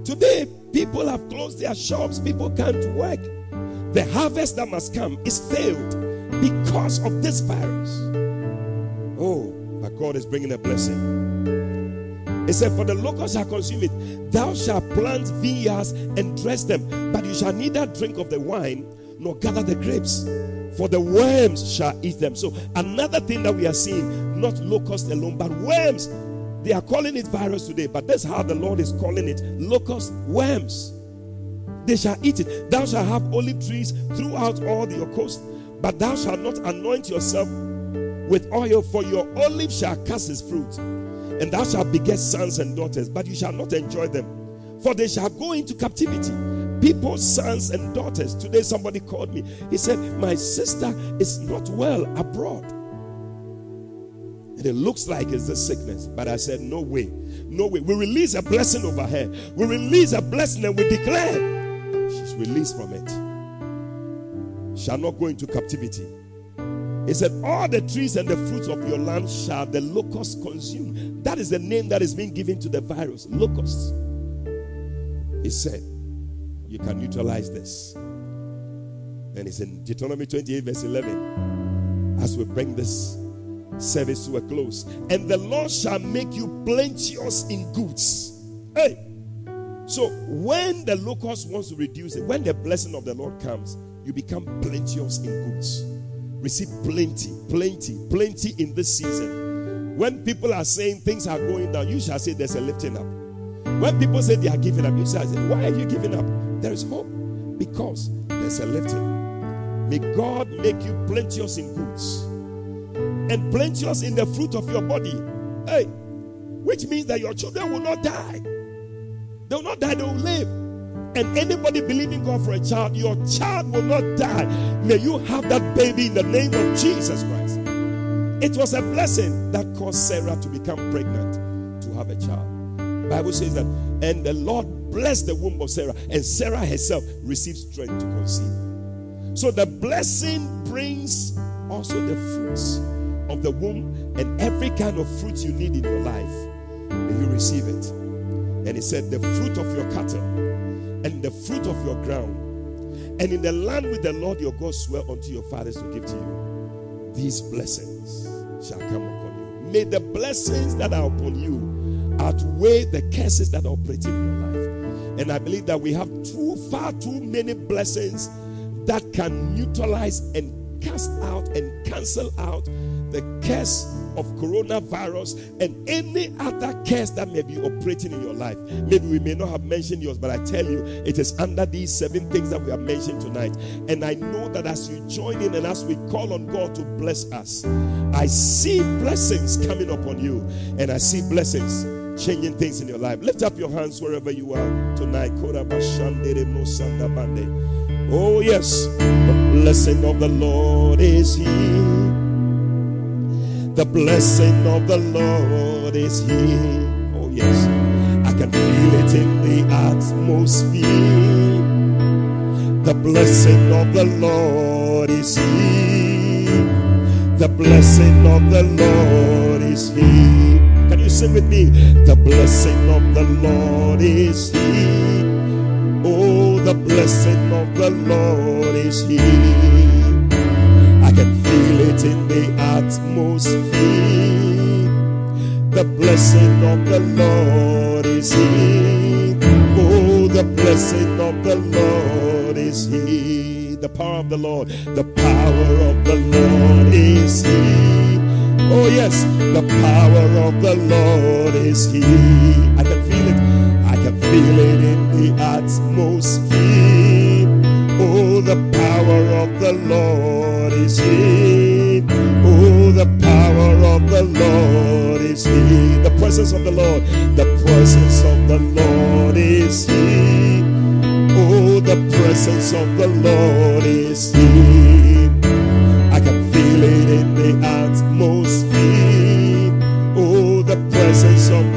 Today, people have closed their shops, people can't work. The harvest that must come is failed because of this virus. Oh, but God is bringing a blessing. It said, For the locusts shall consume it. Thou shalt plant vineyards and dress them, but you shall neither drink of the wine nor gather the grapes, for the worms shall eat them. So, another thing that we are seeing, not locust alone, but worms. They are calling it virus today, but that's how the Lord is calling it locust worms. They shall eat it. Thou shalt have olive trees throughout all your coast, but thou shalt not anoint yourself with oil, for your olive shall cast its fruit, and thou shalt beget sons and daughters, but you shall not enjoy them, for they shall go into captivity. People's sons and daughters. Today, somebody called me. He said, My sister is not well abroad. And it looks like it's a sickness. But I said, No way. No way. We release a blessing over her. We release a blessing and we declare she's released from it. Shall not go into captivity. He said, All the trees and the fruits of your land shall the locusts consume. That is the name that is being given to the virus locusts. He said, You can neutralize this. And it's in Deuteronomy 28, verse 11. As we bring this service to a close, and the Lord shall make you plenteous in goods. Hey, so when the locust wants to reduce it, when the blessing of the Lord comes, you become plenteous in goods receive plenty, plenty, plenty in this season. When people are saying things are going down, you shall say there's a lifting up. When people say they are giving up, you say, Why are you giving up? There is hope because there's a lifting. May God make you plenteous in goods and plenteous in the fruit of your body. Hey, which means that your children will not die. They will not die, they will live. And anybody believing God for a child, your child will not die. May you have that baby in the name of Jesus Christ. It was a blessing that caused Sarah to become pregnant to have a child. Bible says that, and the Lord blessed the womb of Sarah, and Sarah herself received strength to conceive. So the blessing brings also the fruits of the womb and every kind of fruit you need in your life. You receive it. And he said, The fruit of your cattle and the fruit of your ground, and in the land with the Lord your God swear unto your fathers to give to you, these blessings shall come upon you. May the blessings that are upon you outweigh the curses that are operating in your life. And I believe that we have too far too many blessings that can neutralize and cast out and cancel out the curse of coronavirus and any other curse that may be operating in your life. Maybe we may not have mentioned yours, but I tell you, it is under these seven things that we have mentioned tonight. And I know that as you join in and as we call on God to bless us, I see blessings coming upon you, and I see blessings changing things in your life. Lift up your hands wherever you are tonight. Oh, yes, the blessing of the Lord is here. The blessing of the Lord is here. Oh, yes. I can feel it in the atmosphere. The blessing of the Lord is here. The blessing of the Lord is here. You sing with me? The blessing of the Lord is He. Oh, the blessing of the Lord is He. I can feel it in the atmosphere. The blessing of the Lord is here. Oh, the blessing of the Lord is here. The power of the Lord, the power of the Lord is here. Oh, yes, the power of the Lord is here. I can feel it. I can feel it in the atmosphere. Oh, the power of the Lord is here. Oh, the power of the Lord is here. The presence of the Lord, the presence of the Lord is here. Oh, the presence of the Lord is here. I can feel it in the atmosphere.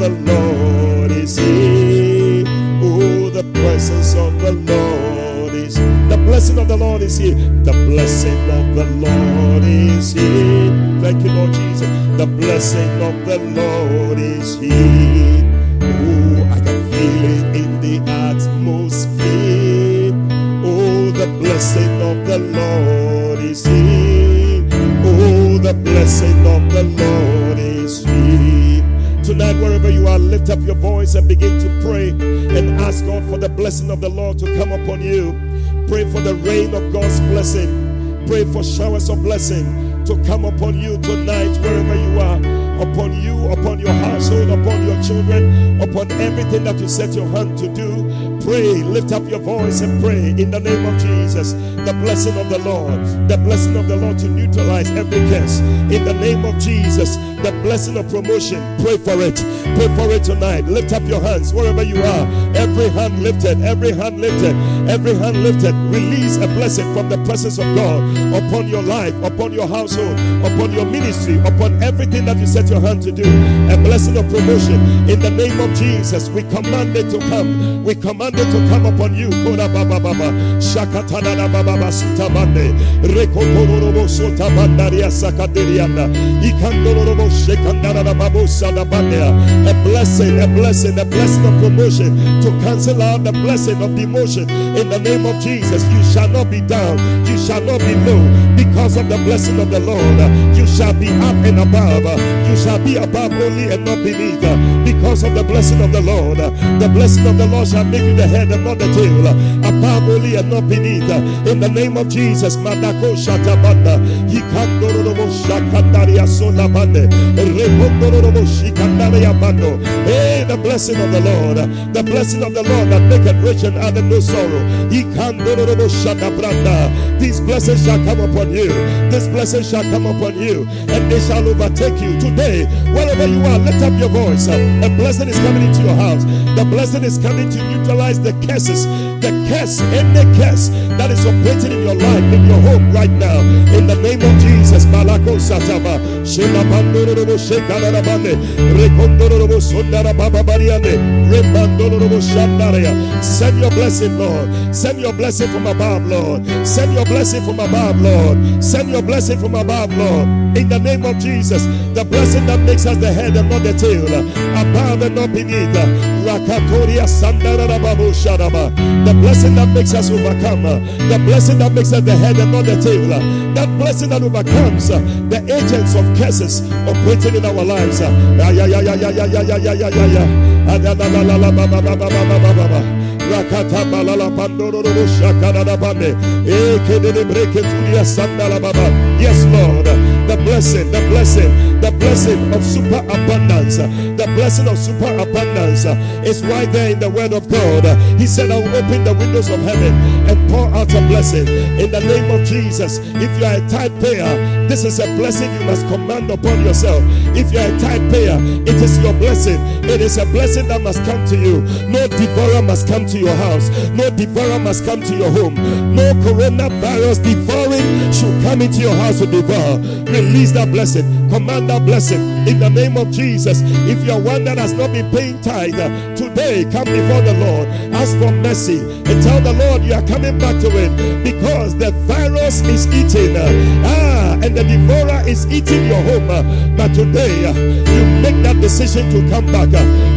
The Lord is here. Oh, the presence of the Lord is the blessing of the Lord is here. The blessing of the Lord is here. Thank you, Lord Jesus. The blessing of the Lord is here. Oh, I can feel it in the atmosphere. Oh, the blessing of the Lord is here. Oh, the blessing of the Lord. Tonight, wherever you are, lift up your voice and begin to pray and ask God for the blessing of the Lord to come upon you. Pray for the rain of God's blessing. Pray for showers of blessing to come upon you tonight, wherever you are upon you, upon your household, upon your children, upon everything that you set your hand to do. Pray, lift up your voice and pray in the name of Jesus. The blessing of the Lord, the blessing of the Lord to neutralize every curse. In the name of Jesus, the blessing of promotion. Pray for it. Pray for it tonight. Lift up your hands wherever you are. Every hand lifted, every hand lifted, every hand lifted. Release a blessing from the presence of God upon your life, upon your household, upon your ministry, upon everything that you set your hand to do. A blessing of promotion in the name of Jesus. We command it to come. We command it to come upon you. Shakatana. A blessing, a blessing, a blessing of promotion to cancel out the blessing of demotion in the name of Jesus. You shall not be down. You shall not be low because of the blessing of the Lord. You shall be up and above. You shall be above only and not beneath because of the blessing of the Lord. The blessing of the Lord shall make you the head and not the tail, above only and not beneath. In the name of Jesus, Madako Shatabanda, Yikandorobo Shakandaria The blessing of the Lord, the blessing of the Lord that maketh rich and addeth no sorrow. These blessings shall come upon you. This blessing shall come upon you, and they shall overtake you today. Wherever you are, lift up your voice. A blessing is coming into your house. The blessing is coming to neutralize the curses, the curse, any curse that is operating in your life, in your home right now. In the name of Jesus, Malako Sataba, Shekarabane, Bariane, Shandaria. Send your blessing, Lord. Send your blessing from above, Lord. Send your blessing from above, Lord. Send your blessing from above, Lord. In the name of Jesus, the blessing that makes us the head and not the tail, above and not beneath. Rakatoria. The blessing that makes us overcome, the blessing that makes us the head and not the tail, that blessing that overcomes the agents of curses operating in our lives. Yeah, yeah, yeah, yeah, yeah, yeah, yeah, yeah, yeah. Balala pandoro. Yes, Lord. The blessing, the blessing, the blessing of super abundance. The blessing of super abundance is right there in the word of God. He said, I will open the windows of heaven and pour out a blessing in the name of Jesus. If you are a tithe payer, this is a blessing you must command upon yourself. If you are a tithe payer, it is your blessing. It is a blessing that must come to you. No devourer must come to your house. No devourer must come to your home. No coronavirus devouring should come into your house to devour. Release that blessing. Command that blessing in the name of Jesus. If you are one that has not been paying tithe, uh, today come before the Lord. Ask for mercy and tell the Lord you are coming back to it because the virus is eating. Uh, ah, and the devourer is eating your home. Uh, but today you make that decision to come back.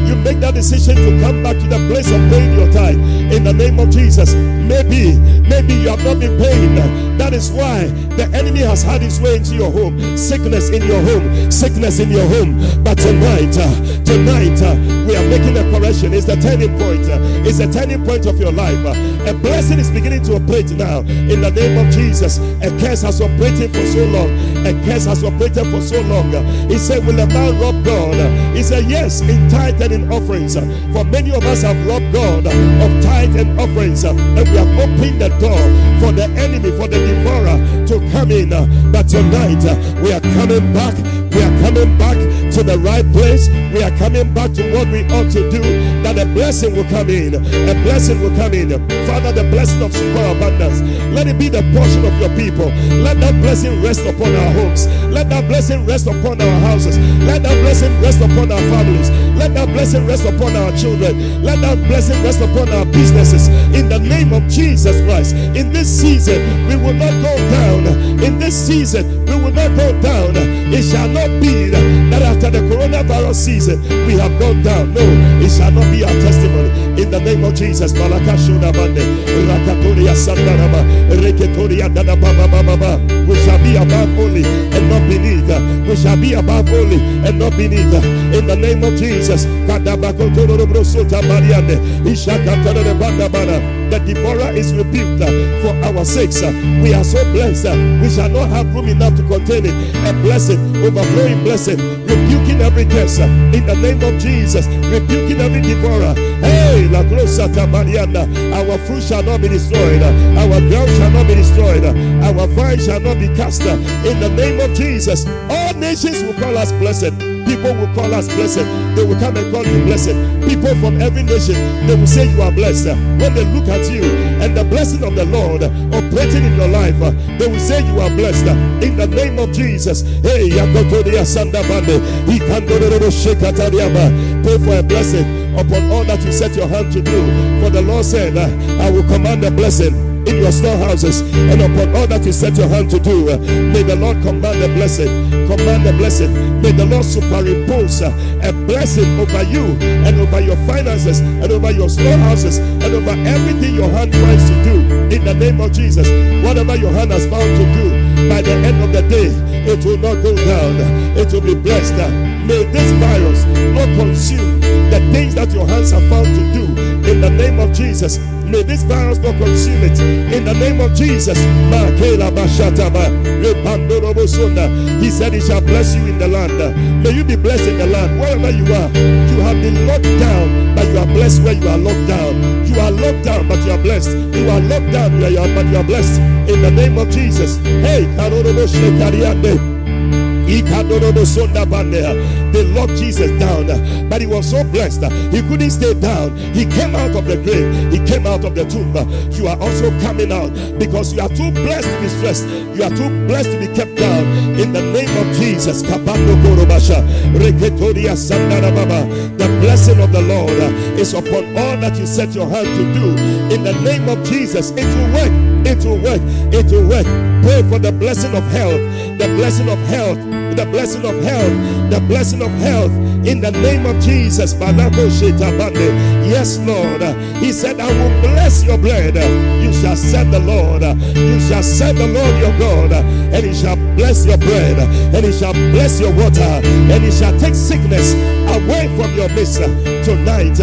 You make that decision to come back to the place of paying your tithe in the name of Jesus. Maybe, maybe you have not been paying. That is why the enemy has had his way into your home. Sickness in your home, sickness in your home. But tonight, uh, tonight, uh, we are making a correction. It's the turning point. Uh, it's the turning point of your life. a blessing is beginning to operate now in the name of Jesus. A curse has operated for so long. A curse has operated for so long. He said, Will a man rob God? He said, Yes, in tithe and in offerings. For many of us have robbed God of tithe and offerings, uh, and we have opened the door for the enemy, for the devourer to come in. Uh, but tonight, uh, we are coming back. We are coming back to the right place. We are coming back to what we ought to do. That a blessing will come in. A blessing will come in. Father, the blessing of superabundance. Let it be the portion of your people. Let that blessing rest upon our homes. Let that blessing rest upon our houses. Let that blessing rest upon our families. Let that blessing rest upon our children. Let that blessing rest upon our businesses. In the name of Jesus Christ. In this season, we will not go down. In this season, we will not go down. It shall not be that after the coronavirus season, we have gone down. No, it shall not be our testimony. In the name of Jesus. We shall be above only and not beneath. We shall be above only and not beneath. In the name of Jesus. The devourer is rebuked for our sakes. We are so blessed. We shall not have room enough to contain it. A blessing, overflowing blessing, rebuking every curse uh, in the name of Jesus, rebuking every devourer. Hey, la Our fruit shall not be destroyed. Uh, our ground shall not be destroyed. Uh, our vine shall not be cast. In the name of Jesus, all nations will call us blessed. People will call us blessed. They will come and call you blessed. People from every nation, they will say you are blessed. When they look at you and the blessing of the Lord operating in your life, they will say you are blessed. In the name of Jesus. Hey, Pray for a blessing upon all that you set your hand to do. For the Lord said, I will command a blessing in your storehouses and upon all that you set your hand to do. May the Lord command a blessing. Command a blessing. May the Lord superimpose a blessing over you and over your finances and over your storehouses and over everything your hand finds to do. In the name of Jesus, whatever your hand has found to do, by the end of the day, it will not go down. It will be blessed. May this virus not consume the things that your hands have found to do. In the name of Jesus, May this virus not consume it. In the name of Jesus. He said he shall bless you in the land. May you be blessed in the land. Wherever you are. You have been locked down, but you are blessed where you are locked down. You are locked down, but you are blessed. You are locked down, but you are blessed. In the name of Jesus. Hey, they locked Jesus down, but he was so blessed. He couldn't stay down. He came out of the grave. He came out of the tomb. You are also coming out because you are too blessed to be stressed. You are too blessed to be kept down. In the name of Jesus. The blessing of the Lord is upon all that you set your hand to do. In the name of Jesus, it will work. It will work. It will work. Pray for the blessing of health. The blessing of health the blessing of health, the blessing of health in the name of Jesus. Yes, Lord. He said, I will bless your bread. You shall serve the Lord. You shall serve the Lord your God, and he shall bless your bread, and he shall bless your water, and he shall take sickness away from your midst tonight.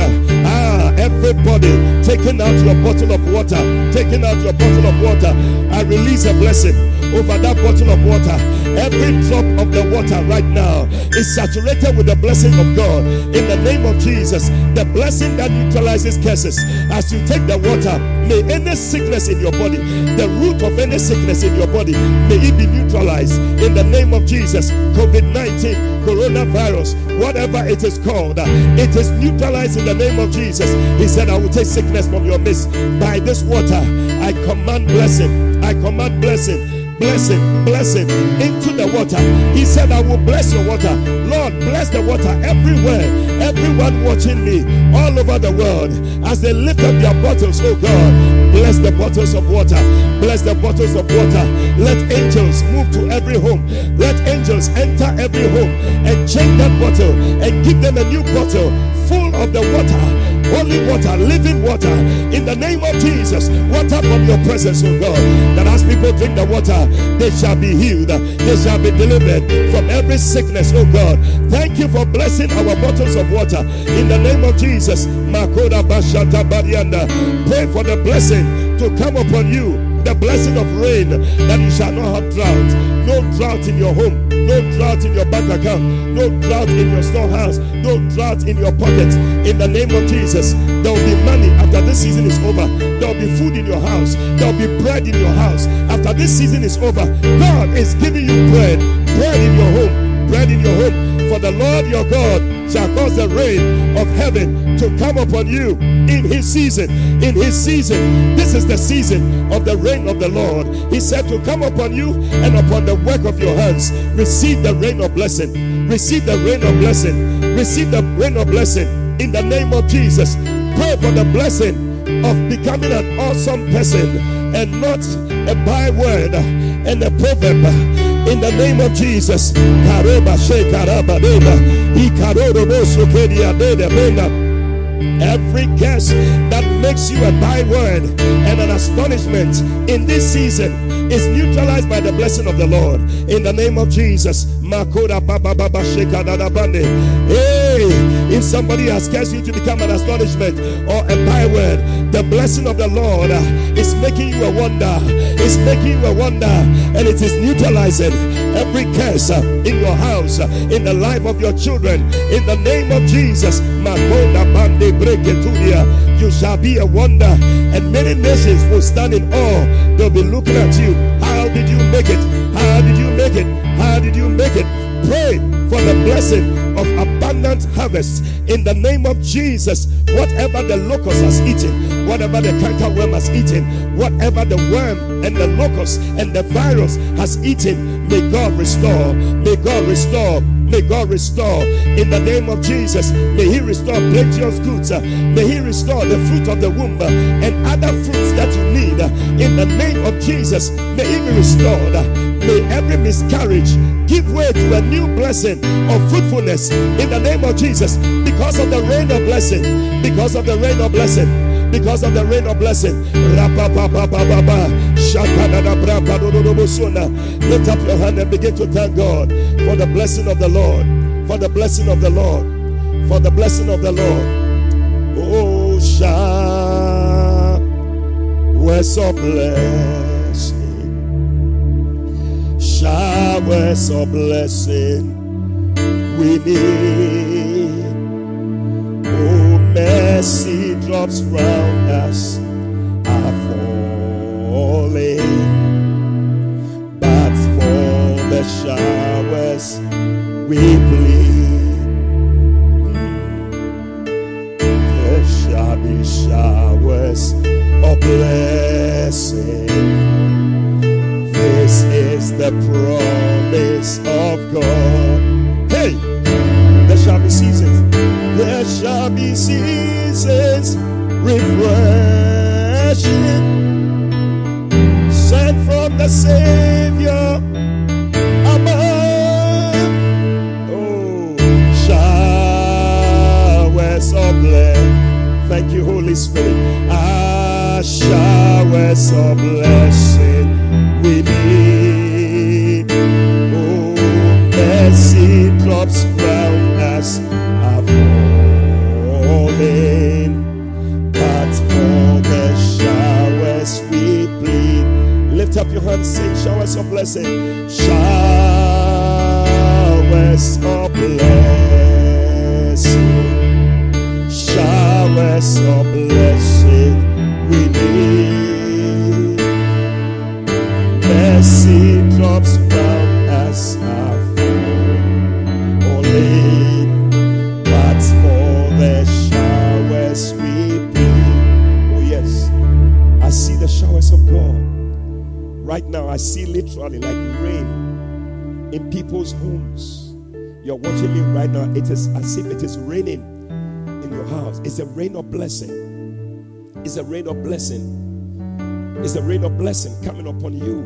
Ah, everybody taking out your bottle of water, taking out your bottle of water. I release a blessing over that bottle of water. Every drop of the water right now is saturated with the blessing of God. In the name of Jesus, the blessing that neutralizes curses. As you take the water, may any sickness in your body, the root of any sickness in your body, may it be neutralized. In the name of Jesus, COVID 19, coronavirus, whatever it is called, it is neutralized in the name of Jesus. He said, I will take sickness from your midst. By this water, I command blessing. I command blessing blessing, blessing into the water. He said, I will bless your water. Lord, bless the water everywhere. Everyone watching me all over the world as they lift up their bottles, oh God, bless the bottles of water. Bless the bottles of water. Let angels move to every home. Let angels enter every home and change that bottle and give them a new bottle full of the water holy water, living water, in the name of Jesus. Water from your presence, oh God. That as people drink the water, they shall be healed, they shall be delivered from every sickness, oh God. Thank you for blessing our bottles of water in the name of Jesus. Makoda. Pray for the blessing to come upon you the blessing of rain that you shall not have drought. No drought in your home, no drought in your bank account, no drought in your storehouse, no drought in your pocket. In the name of Jesus, there will be money after this season is over. There will be food in your house, there will be bread in your house. After this season is over, God is giving you bread, bread in your home, bread in your home. For the Lord your God shall cause the rain of heaven to come upon you in his season. In his season. This is the season of the rain of the Lord. He said to come upon you and upon the work of your hands. Receive the rain of blessing. Receive the rain of blessing. Receive the rain of blessing in the name of Jesus. Pray for the blessing of becoming an awesome person and not a byword and a proverb in the name of Jesus. Every curse that makes you a byword and an astonishment in this season is neutralized by the blessing of the Lord. In the name of Jesus. Hey, if somebody has cursed you to become an astonishment or a byword, the blessing of the Lord is making you a wonder. It's making you a wonder, and it is neutralizing every curse uh, in your house, uh, in the life of your children. In the name of Jesus, you shall be a wonder, and many nations will stand in awe. They'll be looking at you. How did you make it? How did you make it? How did you make it? Pray for the blessing of abundant harvest in the name of Jesus. Whatever the locust has eaten, whatever the cankerworm has eaten, whatever the worm and the locust and the virus has eaten, may God restore. May God restore. May God restore in the name of Jesus. May He restore plenteous goods. Uh, may He restore the fruit of the womb uh, and other fruits that you need in the name of Jesus. May He be restored. May every miscarriage give way to a new blessing of fruitfulness in the name of Jesus because of the rain of blessing. Because of the rain of blessing because of the rain of blessing. Lift up your hand and begin to thank God for the blessing of the Lord. For the blessing of the Lord. For the blessing of the Lord. Oh, showers of blessing. Showers of blessing we need. Oh, mercy drops round us are falling, but for the showers we plead. There shall be showers of blessing. Is the promise of God Hey, there shall be seasons. There shall be seasons refreshing sent from the Savior above. Oh, showers. Thank you, Holy Spirit. Ah, showers of blessing blessing, showers of blessing, showers of blessing Right now, I see literally like rain in people's homes. You're watching me right now. It is as if it is raining in your house. It's a rain of blessing. It's a rain of blessing. It's a rain of blessing coming upon you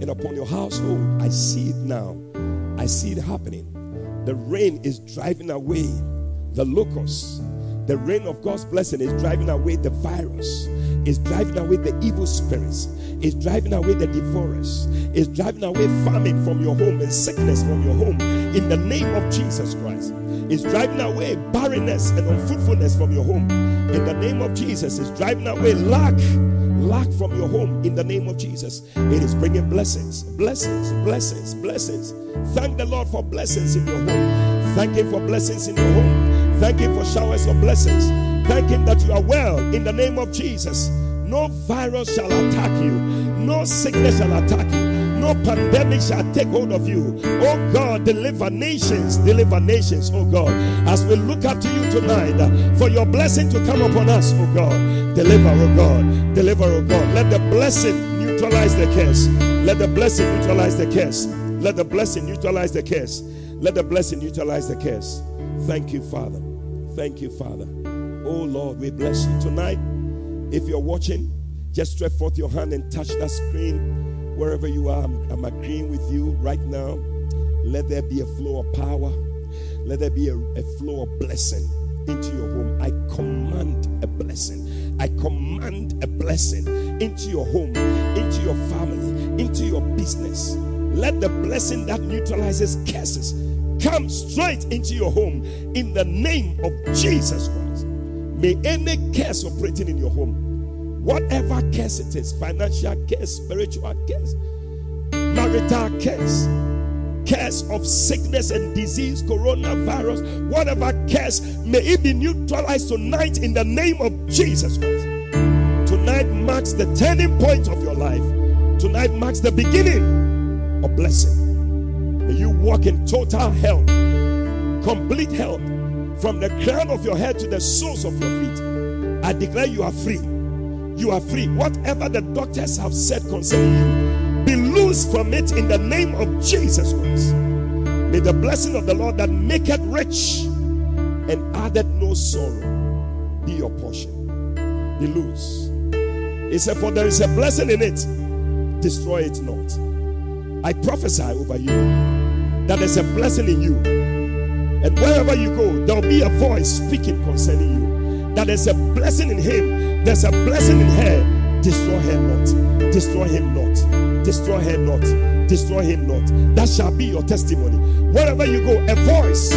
and upon your household. I see it now. I see it happening. The rain is driving away the locusts. The rain of God's blessing is driving away the virus, is driving away the evil spirits, is driving away the divorce, is driving away famine from your home and sickness from your home in the name of Jesus Christ. Is driving away barrenness and unfruitfulness from your home in the name of Jesus. Is driving away lack, lack from your home in the name of Jesus. It is bringing blessings, blessings, blessings, blessings. Thank the Lord for blessings in your home. Thank Him for blessings in your home. Thank Him for showers of blessings. Thank Him that you are well in the name of Jesus. No virus shall attack you, no sickness shall attack you, no pandemic shall take hold of you. Oh God, deliver nations, deliver nations, oh God. As we look up to you tonight for your blessing to come upon us, oh God. Deliver, oh God, deliver, oh God. Let the blessing neutralize the curse. Let the blessing neutralize the curse. Let the blessing neutralize the curse. Let the blessing neutralize the curse. Thank you, Father. Thank you, Father. Oh Lord, we bless you tonight. If you're watching, just stretch forth your hand and touch that screen wherever you are. I'm, I'm agreeing with you right now. Let there be a flow of power. Let there be a, a flow of blessing into your home. I command a blessing. I command a blessing into your home, into your family, into your business. Let the blessing that neutralizes curses come straight into your home in the name of Jesus Christ. May any curse operating in your home, whatever curse it is financial curse, spiritual curse, marital curse, curse of sickness and disease, coronavirus, whatever curse, may it be neutralized tonight in the name of Jesus Christ. Tonight marks the turning point of your life. Tonight marks the beginning of blessing. May you walk in total health, complete health, from the crown of your head to the soles of your feet. I declare you are free. You are free. Whatever the doctors have said concerning you, be loose from it in the name of Jesus Christ. May the blessing of the Lord that maketh rich and added no sorrow be your portion. Be loose. He said, For there is a blessing in it, destroy it not. I prophesy over you that there's a blessing in you. And wherever you go, there'll be a voice speaking concerning you. That there's a blessing in him, there's a blessing in her. Destroy her not. Destroy him not. Destroy her not. Destroy him not. That shall be your testimony. Wherever you go, a voice.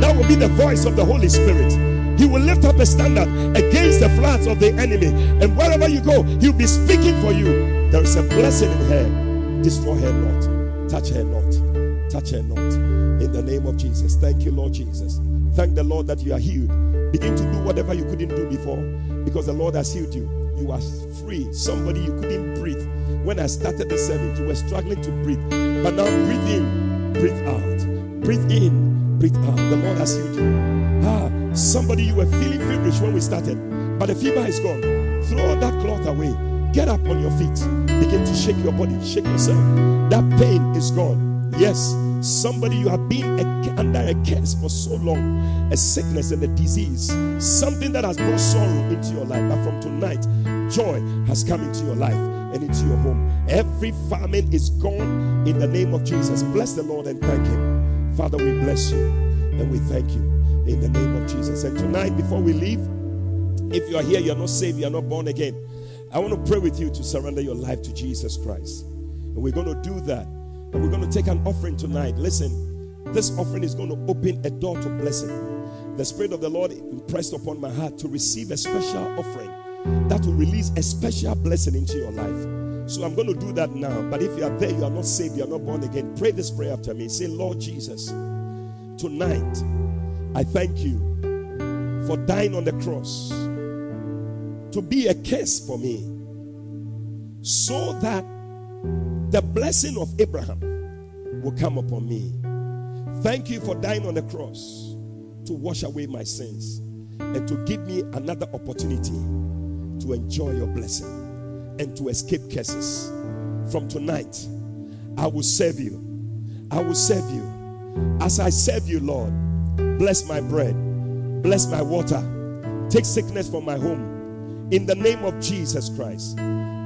That will be the voice of the Holy Spirit. He will lift up a standard against the floods of the enemy. And wherever you go, he'll be speaking for you. There is a blessing in her. Destroy her not. Touch her not. Touch her not. The name of Jesus. Thank you, Lord Jesus. Thank the Lord that you are healed. Begin to do whatever you couldn't do before because the Lord has healed you. You are free. Somebody you couldn't breathe. When I started the service, you were struggling to breathe. But now breathe in, breathe out. Breathe in, breathe out. The Lord has healed you. Ah, somebody you were feeling feverish when we started, but the fever is gone. Throw that cloth away. Get up on your feet. Begin to shake your body, shake yourself. That pain is gone. Yes, somebody you have been a, under a curse for so long, a sickness and a disease, something that has brought sorrow into your life. But from tonight, joy has come into your life and into your home. Every famine is gone in the name of Jesus. Bless the Lord and thank Him. Father, we bless you and we thank you in the name of Jesus. And tonight, before we leave, if you are here, you're not saved, you're not born again. I want to pray with you to surrender your life to Jesus Christ. And we're going to do that. And we're going to take an offering tonight. Listen, this offering is going to open a door to blessing. The Spirit of the Lord impressed upon my heart to receive a special offering that will release a special blessing into your life. So I'm going to do that now. But if you are there, you are not saved, you are not born again, pray this prayer after me. Say, Lord Jesus, tonight I thank you for dying on the cross to be a curse for me so that the blessing of Abraham will come upon me. Thank you for dying on the cross to wash away my sins and to give me another opportunity to enjoy your blessing and to escape curses. From tonight, I will serve you. I will serve you. As I serve you, Lord, bless my bread, bless my water, take sickness from my home. In the name of Jesus Christ,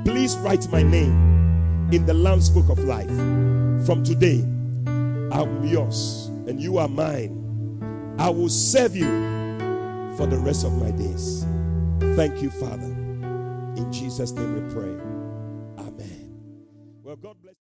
please write my name in the Lamb's Book of Life. From today, I'm yours and you are mine. I will serve you for the rest of my days. Thank you, Father. In Jesus' name we pray. Amen. Well, God bless.